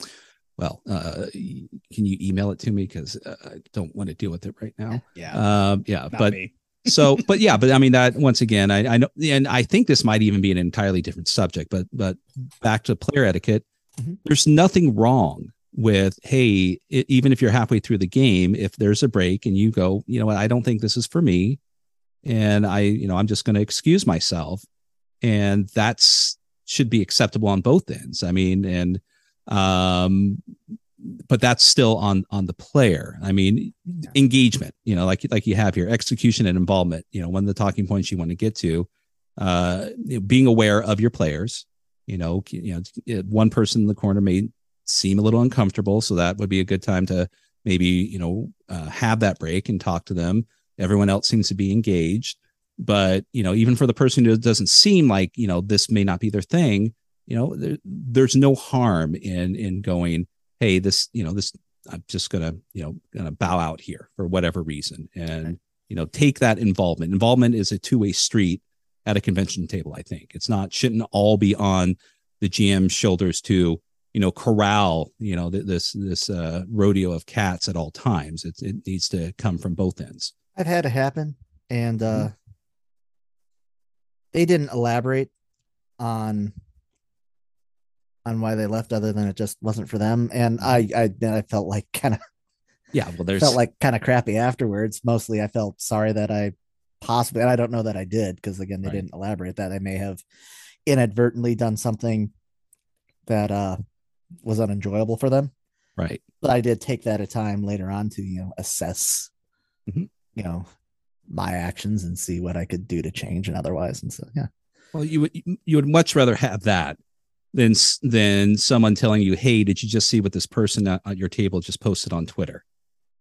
C: well, uh can you email it to me? Because uh, I don't want to deal with it right now.
B: yeah,
C: Um yeah,
B: not
C: but
B: me.
C: so but yeah but i mean that once again I, I know and i think this might even be an entirely different subject but but back to player etiquette
D: Mhm.
C: there's nothing wrong with hey i even if you're halfway through the game if there's a break and you go you know what i don't think this is for me and i you know i'm just going to excuse myself and that's should be acceptable on both ends i mean and um but that's still on on the player. I mean engagement you know like like you have here execution and involvement you know one of the talking points you want to get to uh being aware of your players you know you know one person in the corner may seem a little uncomfortable so that would be a good time to maybe you know uh, have that break and talk to them. Everyone else seems to be engaged but you know even for the person who doesn't seem like you know this may not be their thing you know there, there's no harm in in going hey this you know this i'm just gonna you know gonna bow out here for whatever reason and you know take that involvement. Involvement is a two-way street at a convention table i think. It's not shouldn't all be on the gm's shoulders to you know corral you know th- this this uh rodeo of cats at all times. It, it needs to come from both ends.
D: I've had it happen, and uh,
B: Mm-hmm.
D: they didn't elaborate on on why they left, other than it just wasn't for them. And I, I, then I felt like kind of
C: yeah well there's
D: felt like kind of crappy afterwards. Mostly, I felt sorry that I possibly, and I don't know that I did because again, they
C: Right.
D: didn't elaborate that I may have inadvertently done something that uh was unenjoyable for them.
C: right
D: But I did take that a time later on to you know assess,
C: Mhm.
D: you know, my actions and see what I could do to change and otherwise. And so yeah,
C: Well, you would you would much rather have that than than someone telling you, "Hey, did you just see what this person at, at your table just posted on Twitter?"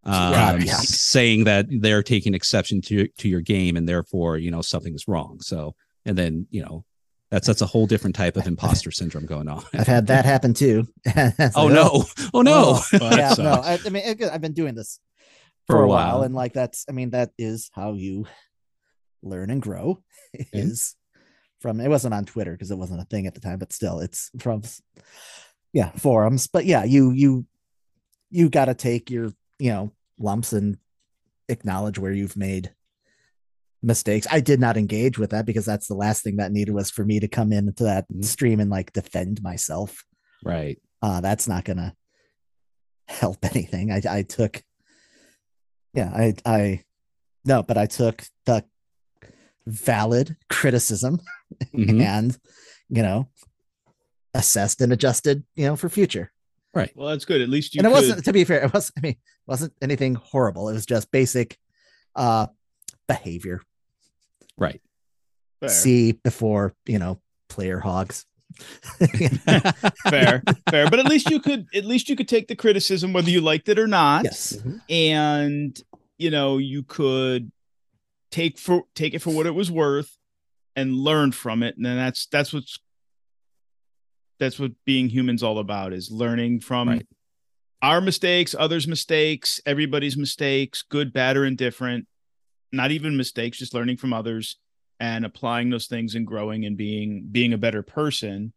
C: Um,
D: Right, yeah.
C: saying that they're taking exception to to your game and therefore you know something's wrong. So and then you know that's that's a whole different type of imposter syndrome going on.
D: I've had that happen too.
C: Oh
D: like,
C: no! Oh no!
B: Well, that
D: yeah, no. I, I mean, I've been doing this
C: For
D: for,
C: a
D: a while,
C: while.
D: and like that's, I mean, that is how you learn and grow. Is from it wasn't on Twitter because it wasn't a thing at the time, but still, it's from yeah forums. But yeah, you you you got to take your you know lumps and acknowledge where you've made mistakes. I did not engage with that because that's the last thing that needed was for me to come into that
C: Mhm.
D: stream and like defend myself
C: right.
D: uh that's not gonna help anything i i took yeah i i no but i took the valid criticism
C: Mhm.
D: and you know assessed and adjusted you know for future right
B: Well, that's good. At least you
D: and it
B: could,
D: wasn't to be fair it wasn't i mean it wasn't anything horrible it was just basic uh behavior
C: Right.
B: fair,
D: see before you know player hogs
B: fair, fair. But at least you could at least you could take the criticism whether you liked it or not.
D: yes
B: and you know you could take for take it for what it was worth and learn from it. And then that's that's what's that's what being human's all about is learning from
C: Right.
B: our mistakes others mistakes everybody's mistakes good bad or indifferent. Not even mistakes just learning from others and applying those things and growing and being being a better person.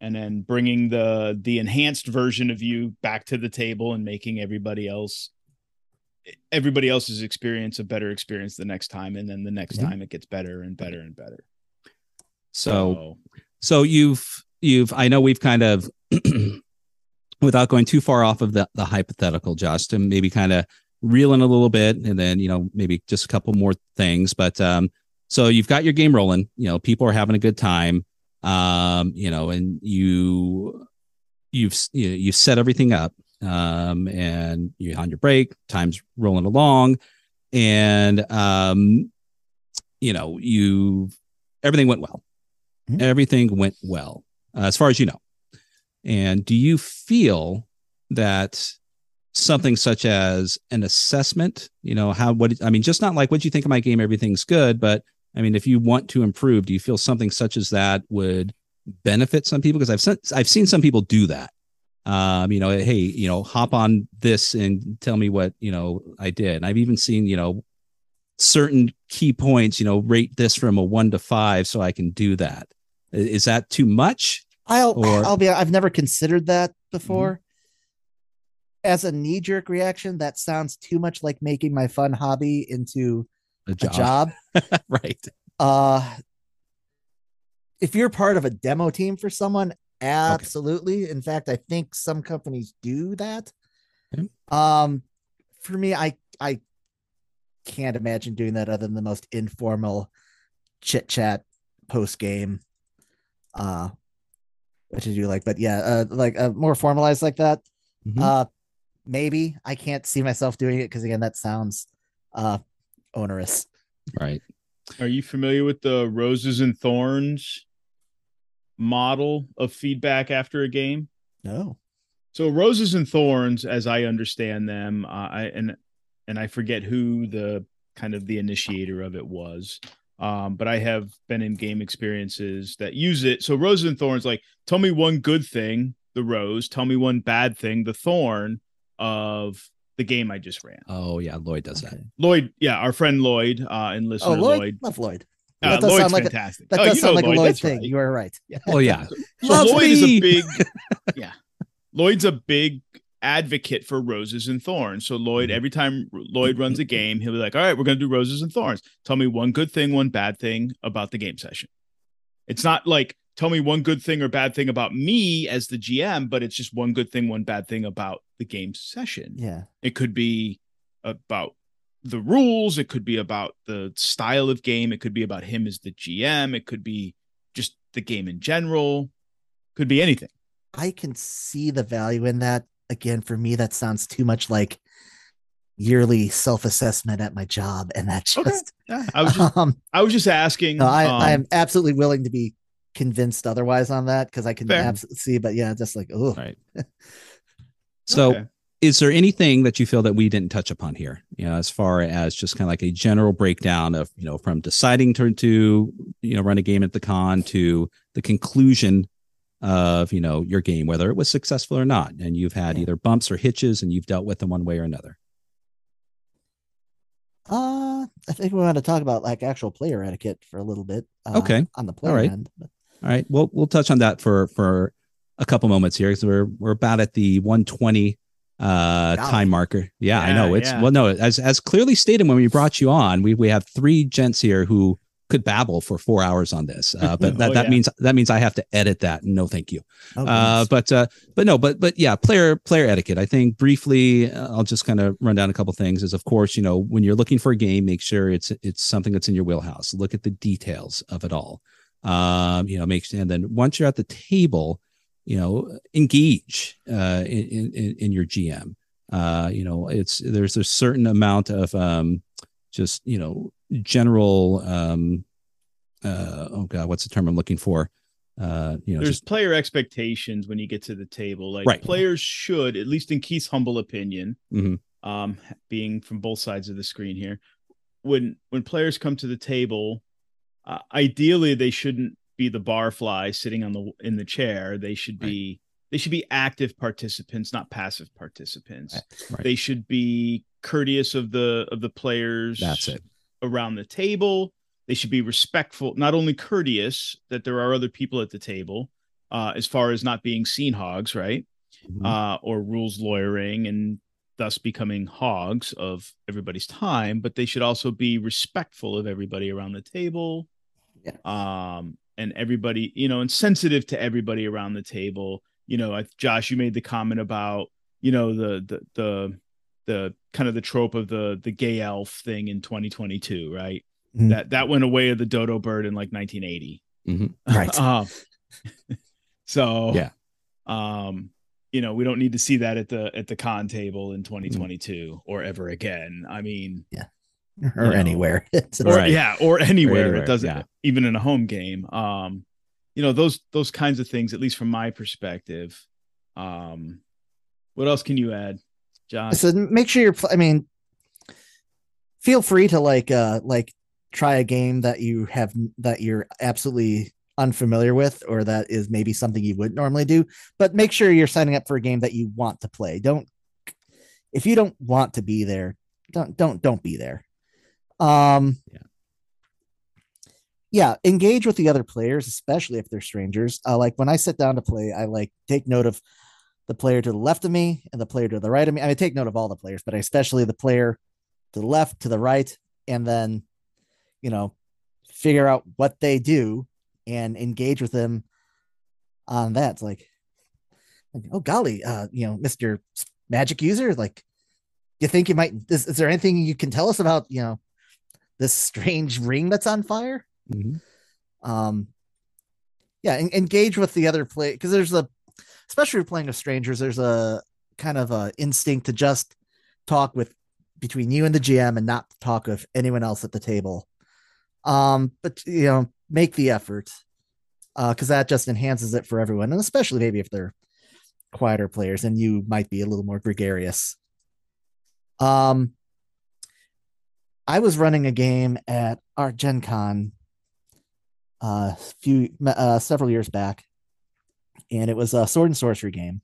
B: And then bringing the the enhanced version of you back to the table and making everybody else everybody else's experience a better experience the next time and then the next
D: Yeah.
B: time it gets better and better and better
C: So so you've you've i know we've kind of without going too far off of the, the hypothetical josh to maybe kind of reel in a little bit and then you know maybe just a couple more things but um so you've got your game rolling you know people are having a good time um you know and you you've you know, you've set everything up um and you're on your break time's rolling along and um you know you everything went well.
D: Mhm.
C: everything went well uh, as far as you know. And do you feel that something such as an assessment you know how what i mean just not like what you think of my game? Everything's good but i mean if you want to improve do you feel something such as that would benefit some people? Because i've seen, i've seen some people do that um you know hey you know hop on this and tell me what you know i did and i've even seen you know certain key points you know rate this from a one to five so i can do that. Is that too much
D: I'll
C: Or-
D: I'll be I've never considered that before. As a knee jerk reaction, that sounds too much like making my fun hobby into
C: a
D: a
C: job,
D: job.
C: right
D: Uh if you're part of a demo team for someone, absolutely. In fact, I think some companies do that.
C: Okay.
D: Um for me, I I can't imagine doing that other than the most informal chit chat post game. Uh what did you like? But yeah, uh like uh, more formalized like that.
C: Mhm.
D: Uh maybe I can't see myself doing it because again, that sounds uh onerous.
C: right
B: Are you familiar with the roses and thorns model of feedback after a game?
D: No.
B: So roses and thorns, as I understand them, uh, I and and I forget who the kind of the initiator of it was. Um, but I have been in game experiences that use it. So roses and thorns, like tell me one good thing, the rose, tell me one bad thing, the thorn of the game I just ran.
C: oh yeah lloyd does that
B: Lloyd, yeah, our friend Lloyd, uh, and
D: Oh, Lloyd?
B: Lloyd.
D: Love Lloyd.
B: Uh,
D: that does
B: Lloyd's
D: sound like a-
B: fantastic.
D: That
B: Oh,
D: does sound like
B: Lloyd,
D: a Lloyd
B: that's
D: thing.
B: right.
D: You are right.
C: oh yeah
B: So
C: Love
B: Lloyd is a big, yeah. Lloyd's a big advocate for roses and thorns. So Lloyd,
D: Mm-hmm.
B: every time Lloyd runs a game, he'll be like, "All right, we're gonna do roses and thorns. Tell me one good thing, one bad thing about the game session." It's not like tell me one good thing or bad thing about me as the GM, but it's just one good thing, one bad thing about the game session.
D: Yeah.
B: It could be about the rules. It could be about the style of game. It could be about him as the GM. It could be just the game in general. Could be anything.
D: I can see the value in that. Again, for me, that sounds too much like yearly self-assessment at my job, and that
B: Okay.
D: just
B: Yeah, I was just,
D: um,
B: I was just asking.
D: no, I,
B: um,
D: I am absolutely willing to be convinced otherwise on that because I can absolutely see, but yeah, just like oh,
C: right so
B: okay.
C: Is there anything that you feel that we didn't touch upon here you know as far as just kind of like a general breakdown of you know from deciding to to you know run a game at the con to the conclusion of you know your game whether it was successful or not and you've had
D: Yeah.
C: either bumps or hitches and you've dealt with them one way or another
D: uh, I think we want to talk about like actual player etiquette for a little bit. Uh,
C: Okay.
D: on the player
C: right.
D: end. But
C: all right well we'll touch on that for for a couple moments here because we're we're about at the 120 uh time marker. Yeah, i know. It's
B: yeah.
C: well no as as clearly stated when we brought you on we we have three gents here who could babble for four hours on this. Uh but that,
B: Oh,
C: that
B: yeah.
C: means that means i have to edit that. No thank you.
D: Oh,
C: uh
D: goodness.
C: but uh but no but but yeah player player etiquette. I think briefly uh, i'll just kind of run down a couple things is of course you know when you're looking for a game make sure it's it's something that's in your wheelhouse. Look at the details of it all. Um you know make and then once you're at the table you know engage uh in in, in your gm uh you know it's there's a certain amount of um just you know general um uh oh god what's the term i'm looking for uh you know
B: There's
C: just
B: player expectations when you get to the table. Like
C: Right.
B: players should, at least in Keith's humble opinion,
C: Mhm.
B: um, being from both sides of the screen here, when when players come to the table, uh, ideally they shouldn't be the barfly sitting on the in the chair. They should
C: Right.
B: be they should be active participants, not passive participants.
C: Right.
B: They should be courteous of the of the players.
C: that's it
B: around the table. They should be respectful, not only courteous that there are other people at the table, uh, as far as not being seen hogs, right?
C: Mhm.
B: Uh, or rules lawyering and thus becoming hogs of everybody's time, but they should also be respectful of everybody around the table.
D: Yeah.
B: Um, and everybody, you know, and sensitive to everybody around the table. You know, I, Josh, you made the comment about, you know, the the the the kind of the trope of the the gay elf thing in 2022, right?
D: Mhm.
B: That that went away of the dodo bird in like 1980.
C: Mhm.
D: Right.
B: um, so
C: Yeah.
B: um, you know, we don't need to see that at the at the con table in 2022 or ever again. I mean,
D: or
B: know,
D: anywhere.
B: Or
C: Right.
B: yeah, or anywhere.
C: anywhere,
B: It doesn't
C: yeah.
B: even in a home game. Um, you know, those those kinds of things, at least from my perspective. Um, what else can you add, Josh?
D: so make sure you're. I mean, feel free to like uh like try a game that you have that you're absolutely unfamiliar with or that is maybe something you wouldn't normally do but make sure you're signing up for a game that you want to play don't if you don't want to be there don't don't don't be there um
C: Yeah.
D: yeah engage with the other players especially if they're strangers. Uh, like when i sit down to play i like take note of the player to the left of me and the player to the right of me. I mean take note of all the players but especially the player to the left to the right and then you know figure out what they do and engage with them on that. It's like like, oh golly uh you know mr magic user like you think you might is, is there anything you can tell us about you know this strange ring that's on fire?
C: Mhm.
D: um yeah en- engage with the other play because there's a especially you're playing with strangers there's a kind of a instinct to just talk with between you and the gm and not talk with anyone else at the table. Um but you know make the effort uh because that just enhances it for everyone and especially maybe if they're quieter players and you might be a little more gregarious. Um i was running a game at art gen con uh few uh several years back and it was a sword and sorcery game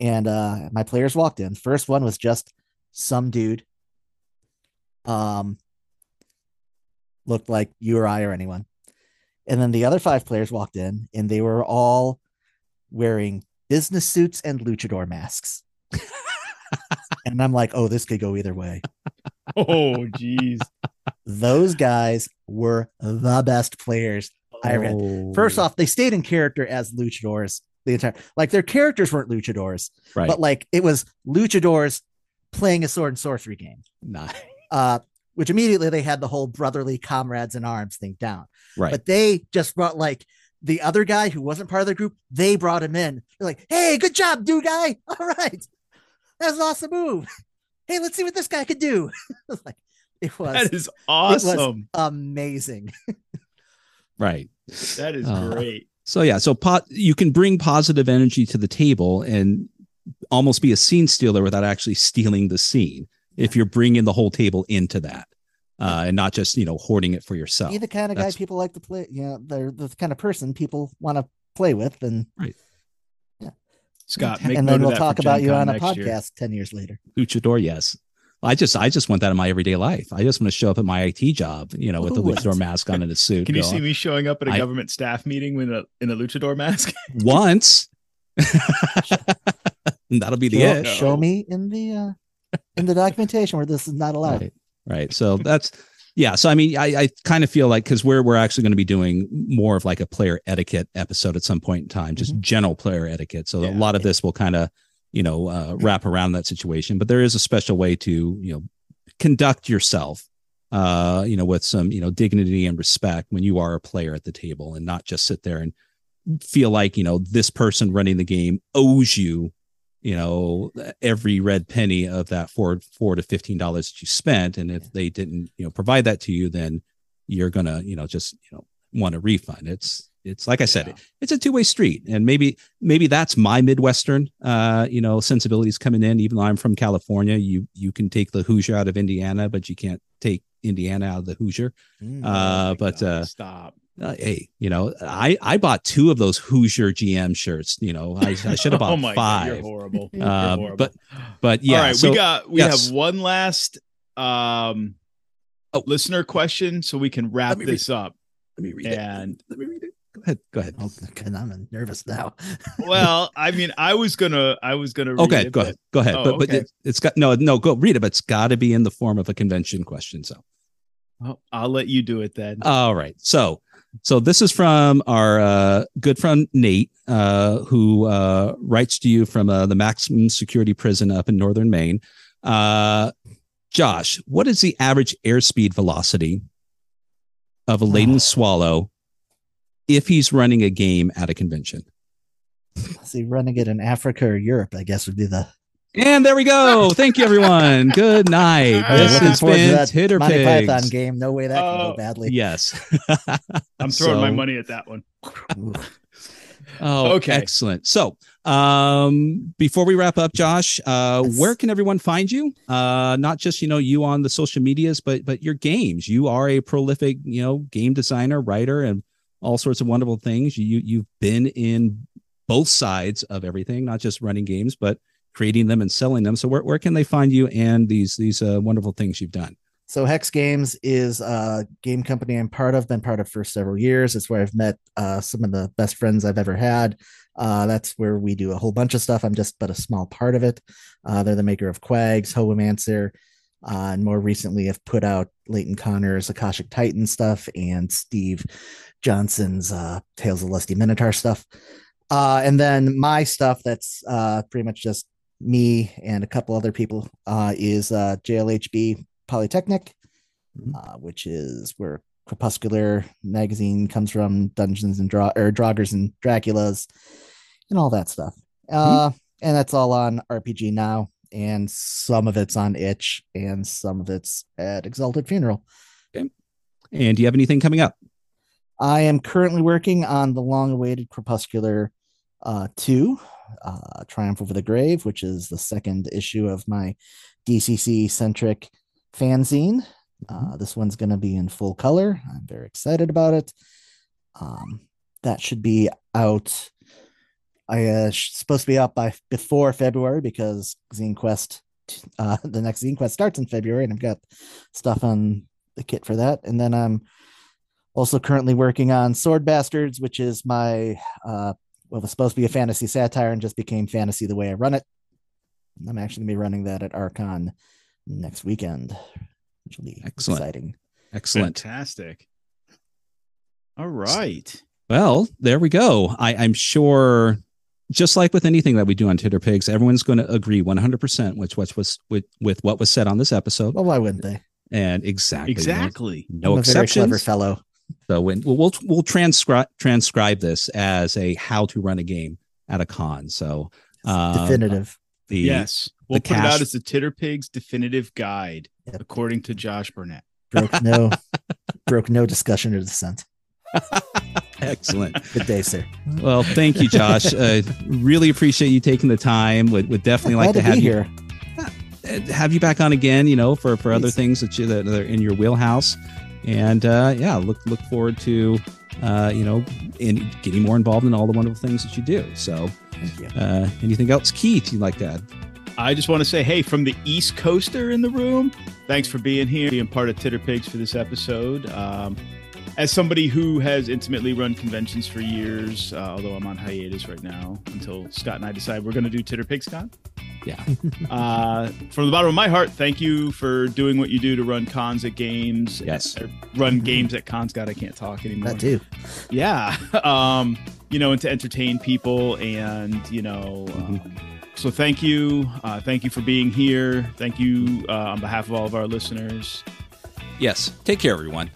D: and uh my players walked in first one was just some dude um looked like you or I or anyone. And then the other five players walked in and they were all wearing business suits and luchador masks. and I'm like, oh, this could go either way.
B: Oh, jeez.
D: Those guys were the best players I ever had.
C: Oh,
D: First off, they stayed in character as luchadors the entire like their characters weren't luchadors,
C: right.
D: but like it was luchadors playing a sword and sorcery game.
C: Nice.
D: Uh which immediately they had the whole brotherly comrades in arms thing down.
C: Right.
D: But they just brought like the other guy who wasn't part of the group, they brought him in. They're like, hey, good job, dude guy. All right. That's an awesome move. Hey, let's see what this guy could do. It's like it was
B: That is awesome.
D: amazing.
C: right.
B: That is
C: Uh,
B: great.
C: So yeah, so pot you can bring positive energy to the table and almost be a scene stealer without actually stealing the scene if you're bringing the whole table into that uh, and not just you know hoarding it for yourself.
D: Be the kind of guy people like to play. You know, they're the kind of person people want to play with. And
B: Scott, make
D: and then we'll talk about
B: Gen
D: you
B: Con
D: on a podcast
B: year.
D: 10 years later.
C: luchador, yes. I just I just want that in my everyday life. I just want to show up at my IT job, you know, with the
D: Ooh,
C: luchador mask on and a suit.
B: Can you
C: go,
B: see me showing up at a
C: I-
B: government staff meeting with a in a luchador mask?
C: once? That'll be the
D: show,
C: it.
D: show me in the uh, in the documentation where this is not allowed.
C: Right. Right. So that's yeah. So I mean, I, I kind of feel like because we're we're actually going to be doing more of like a player etiquette episode at some point in time, just general player etiquette. So a lot of this will kind of you know uh, wrap around that situation. But there is a special way to you know conduct yourself, uh, you know, with some you know dignity and respect when you are a player at the table, and not just sit there and feel like you know this person running the game owes you you know every red penny of that four four to fifteen dollars that you spent and if they didn't you know provide that to you then you're gonna you know just you know want a refund it's it's like i said
B: Yeah.
C: it's a two-way street and maybe maybe that's my midwestern uh you know sensibilities coming in even though i'm from california you you can take the hoosier out of indiana but you can't take indiana out of the hoosier
D: Mm.
C: Uh,
B: Oh
C: but, uh,
B: stop.
C: Uh, hey you know i i bought two of those hoosier gm shirts you know i, I should have bought
B: oh my God, you're
C: five
B: horrible. You're
C: um,
B: horrible.
C: but but yeah
B: All right,
C: so-
B: we got we
C: yes.
B: have one last um
C: Oh.
B: listener question so we can wrap
C: Let me read
B: this up.
C: Let me read it.
B: And
C: Let me read it. Go ahead. Go ahead.
D: Oh, I'm nervous now.
B: well, I mean, I was gonna I was gonna read
C: Okay,
B: it,
C: go
B: but-
C: ahead. Go ahead.
B: Oh,
C: but but
B: okay.
C: it, it's got no no go read it, but it's got to be in the form of a convention question. So
B: Oh, I'll let you do it then.
C: all right. So so this is from our uh, good friend Nate, uh, who uh, writes to you from uh, the maximum security prison up in northern Maine. Uh, Josh, what is the average airspeed velocity of a laden
D: Oh.
C: swallow if he's running a game at a convention?
D: see, running it in Africa or Europe, I guess would be the.
C: And there we go. Thank you, everyone. Good night.
B: Hey,
C: This
B: looking
C: has
D: forward to
C: been
D: that
C: Titter
D: Monty Python game. No way that can
B: Oh.
D: go badly.
C: Yes.
B: I'm throwing my money at that one.
D: Ooh.
C: Oh,
B: Okay.
C: excellent. So, um, before we wrap up, Josh, uh,
D: Yes.
C: where can everyone find you? Uh, not just you know you on the social medias, but but your games. You are a prolific you know game designer, writer, and all sorts of wonderful things. You you've been in both sides of everything, not just running games, but creating them and selling them. So, where where can they find you and these these uh, wonderful things you've done?
D: So Hex Games is a game company I'm part of, been part of for several years. It's where I've met uh, some of the best friends I've ever had. Uh, that's where we do a whole bunch of stuff. I'm just but a small part of it. Uh, they're the maker of QAGS, Hobomancer, uh, and more recently have put out Leighton Connor's Akashic Titan stuff and Steve Johnson's uh, Tales of Lusty Minotaur stuff. Uh, and then my stuff that's uh, pretty much just me and a couple other people uh, is uh, JLHB Polytechnic,
C: Mhm.
D: uh, which is where Crepuscular magazine comes from, Dungeons and Draw or Draugrs and Draculas, and all that stuff. Uh, and that's all on RPG now, and some of it's on Itch, and some of it's at Exalted Funeral.
C: And do you have anything coming up?
D: I am currently working on the long-awaited Crepuscular uh, 2, uh, Triumph Over the Grave, which is the second issue of my DCC-centric fanzine. Uh, this one's going to be in full color. I'm very excited about it. Um, that should be out. I uh, supposed to be out by before February because Zine Quest, uh, the next Zine Quest starts in February, and I've got stuff on the kit for that. And then I'm also currently working on Sword Bastards, which is my uh, well, it was supposed to be a fantasy satire and just became fantasy the way I run it. I'm actually gonna be running that at Archon next weekend, which will be
C: Excellent.
D: exciting.
C: Excellent.
B: Fantastic. All right.
C: Well, there we go. I, I'm sure, just like with anything that we do on Titterpigs, everyone's going to agree 100% with what was with, with what was said on this episode.
D: Well, why wouldn't they?
C: And exactly,
B: Exactly.
C: no,
D: I'm a very clever fellow.
C: So when we'll we'll, we'll transcribe transcribe this as a how to run a game at a con. So uh,
D: Definitive.
C: the
B: yes. We'll
C: the
B: put it out as the Titterpigs definitive guide,
D: Yep.
B: according to Josh Burnett.
D: Broke no broke no discussion or dissent.
C: excellent.
D: Good day, sir.
C: Well, thank you, Josh. uh, really appreciate you taking the time. Would would definitely like
D: Glad
C: to
D: to,
C: have you
D: here.
C: uh, have you back on again, you know, for for other things that you that are in your wheelhouse. And uh, yeah, look look forward to uh, you know in getting more involved in all the wonderful things that you do. So,
D: you.
C: uh, anything else, Keith, you'd like to add?
B: I just want to say, hey, from the East Coaster in the room, thanks for being here, being part of Titterpigs for this episode. Um, as somebody who has intimately run conventions for years, uh, although I'm on hiatus right now until Scott and I decide we're going to do Titterpigs Con.
C: Yeah.
B: uh, from the bottom of my heart, thank you for doing what you do to run cons at games.
C: Yes.
B: or run games at cons. God, I can't talk anymore.
D: That too.
B: Yeah. Um, you know, and to entertain people and, you know,
C: Mhm.
B: um, so thank you. Uh, thank you for being here. Thank you uh, on behalf of all of our listeners.
C: Yes. Take care, everyone.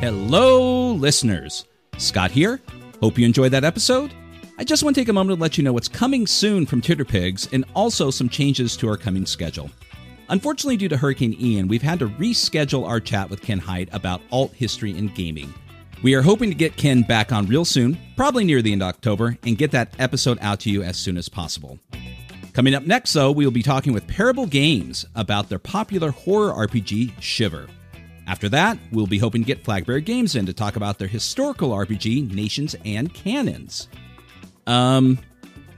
C: Hello, listeners. Scott here. Hope you enjoyed that episode. I just want to take a moment to let you know what's coming soon from Titterpigs and also some changes to our coming schedule. Unfortunately, due to Hurricane Ian, we've had to reschedule our chat with Ken Hite about alt history and gaming. We are hoping to get Ken back on real soon, probably near the end of October, and get that episode out to you as soon as possible. Coming up next, though, we will be talking with Parable Games about their popular horror RPG, Shiver. After that, we'll be hoping to get Flagbear Games in to talk about their historical RPG, Nations and Cannons. Um,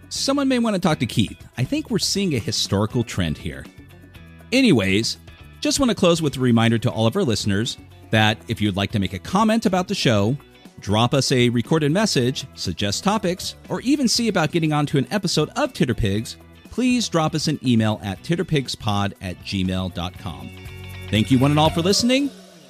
C: someone may want to talk to Keith. I think we're seeing a historical trend here. Anyways, just want to close with a reminder to all of our listeners that if you'd like to make a comment about the show, drop us a recorded message, suggest topics, or even see about getting onto an episode of Titterpigs, please drop us an email at titterpigspod at gmail.com. Thank you one and all for listening,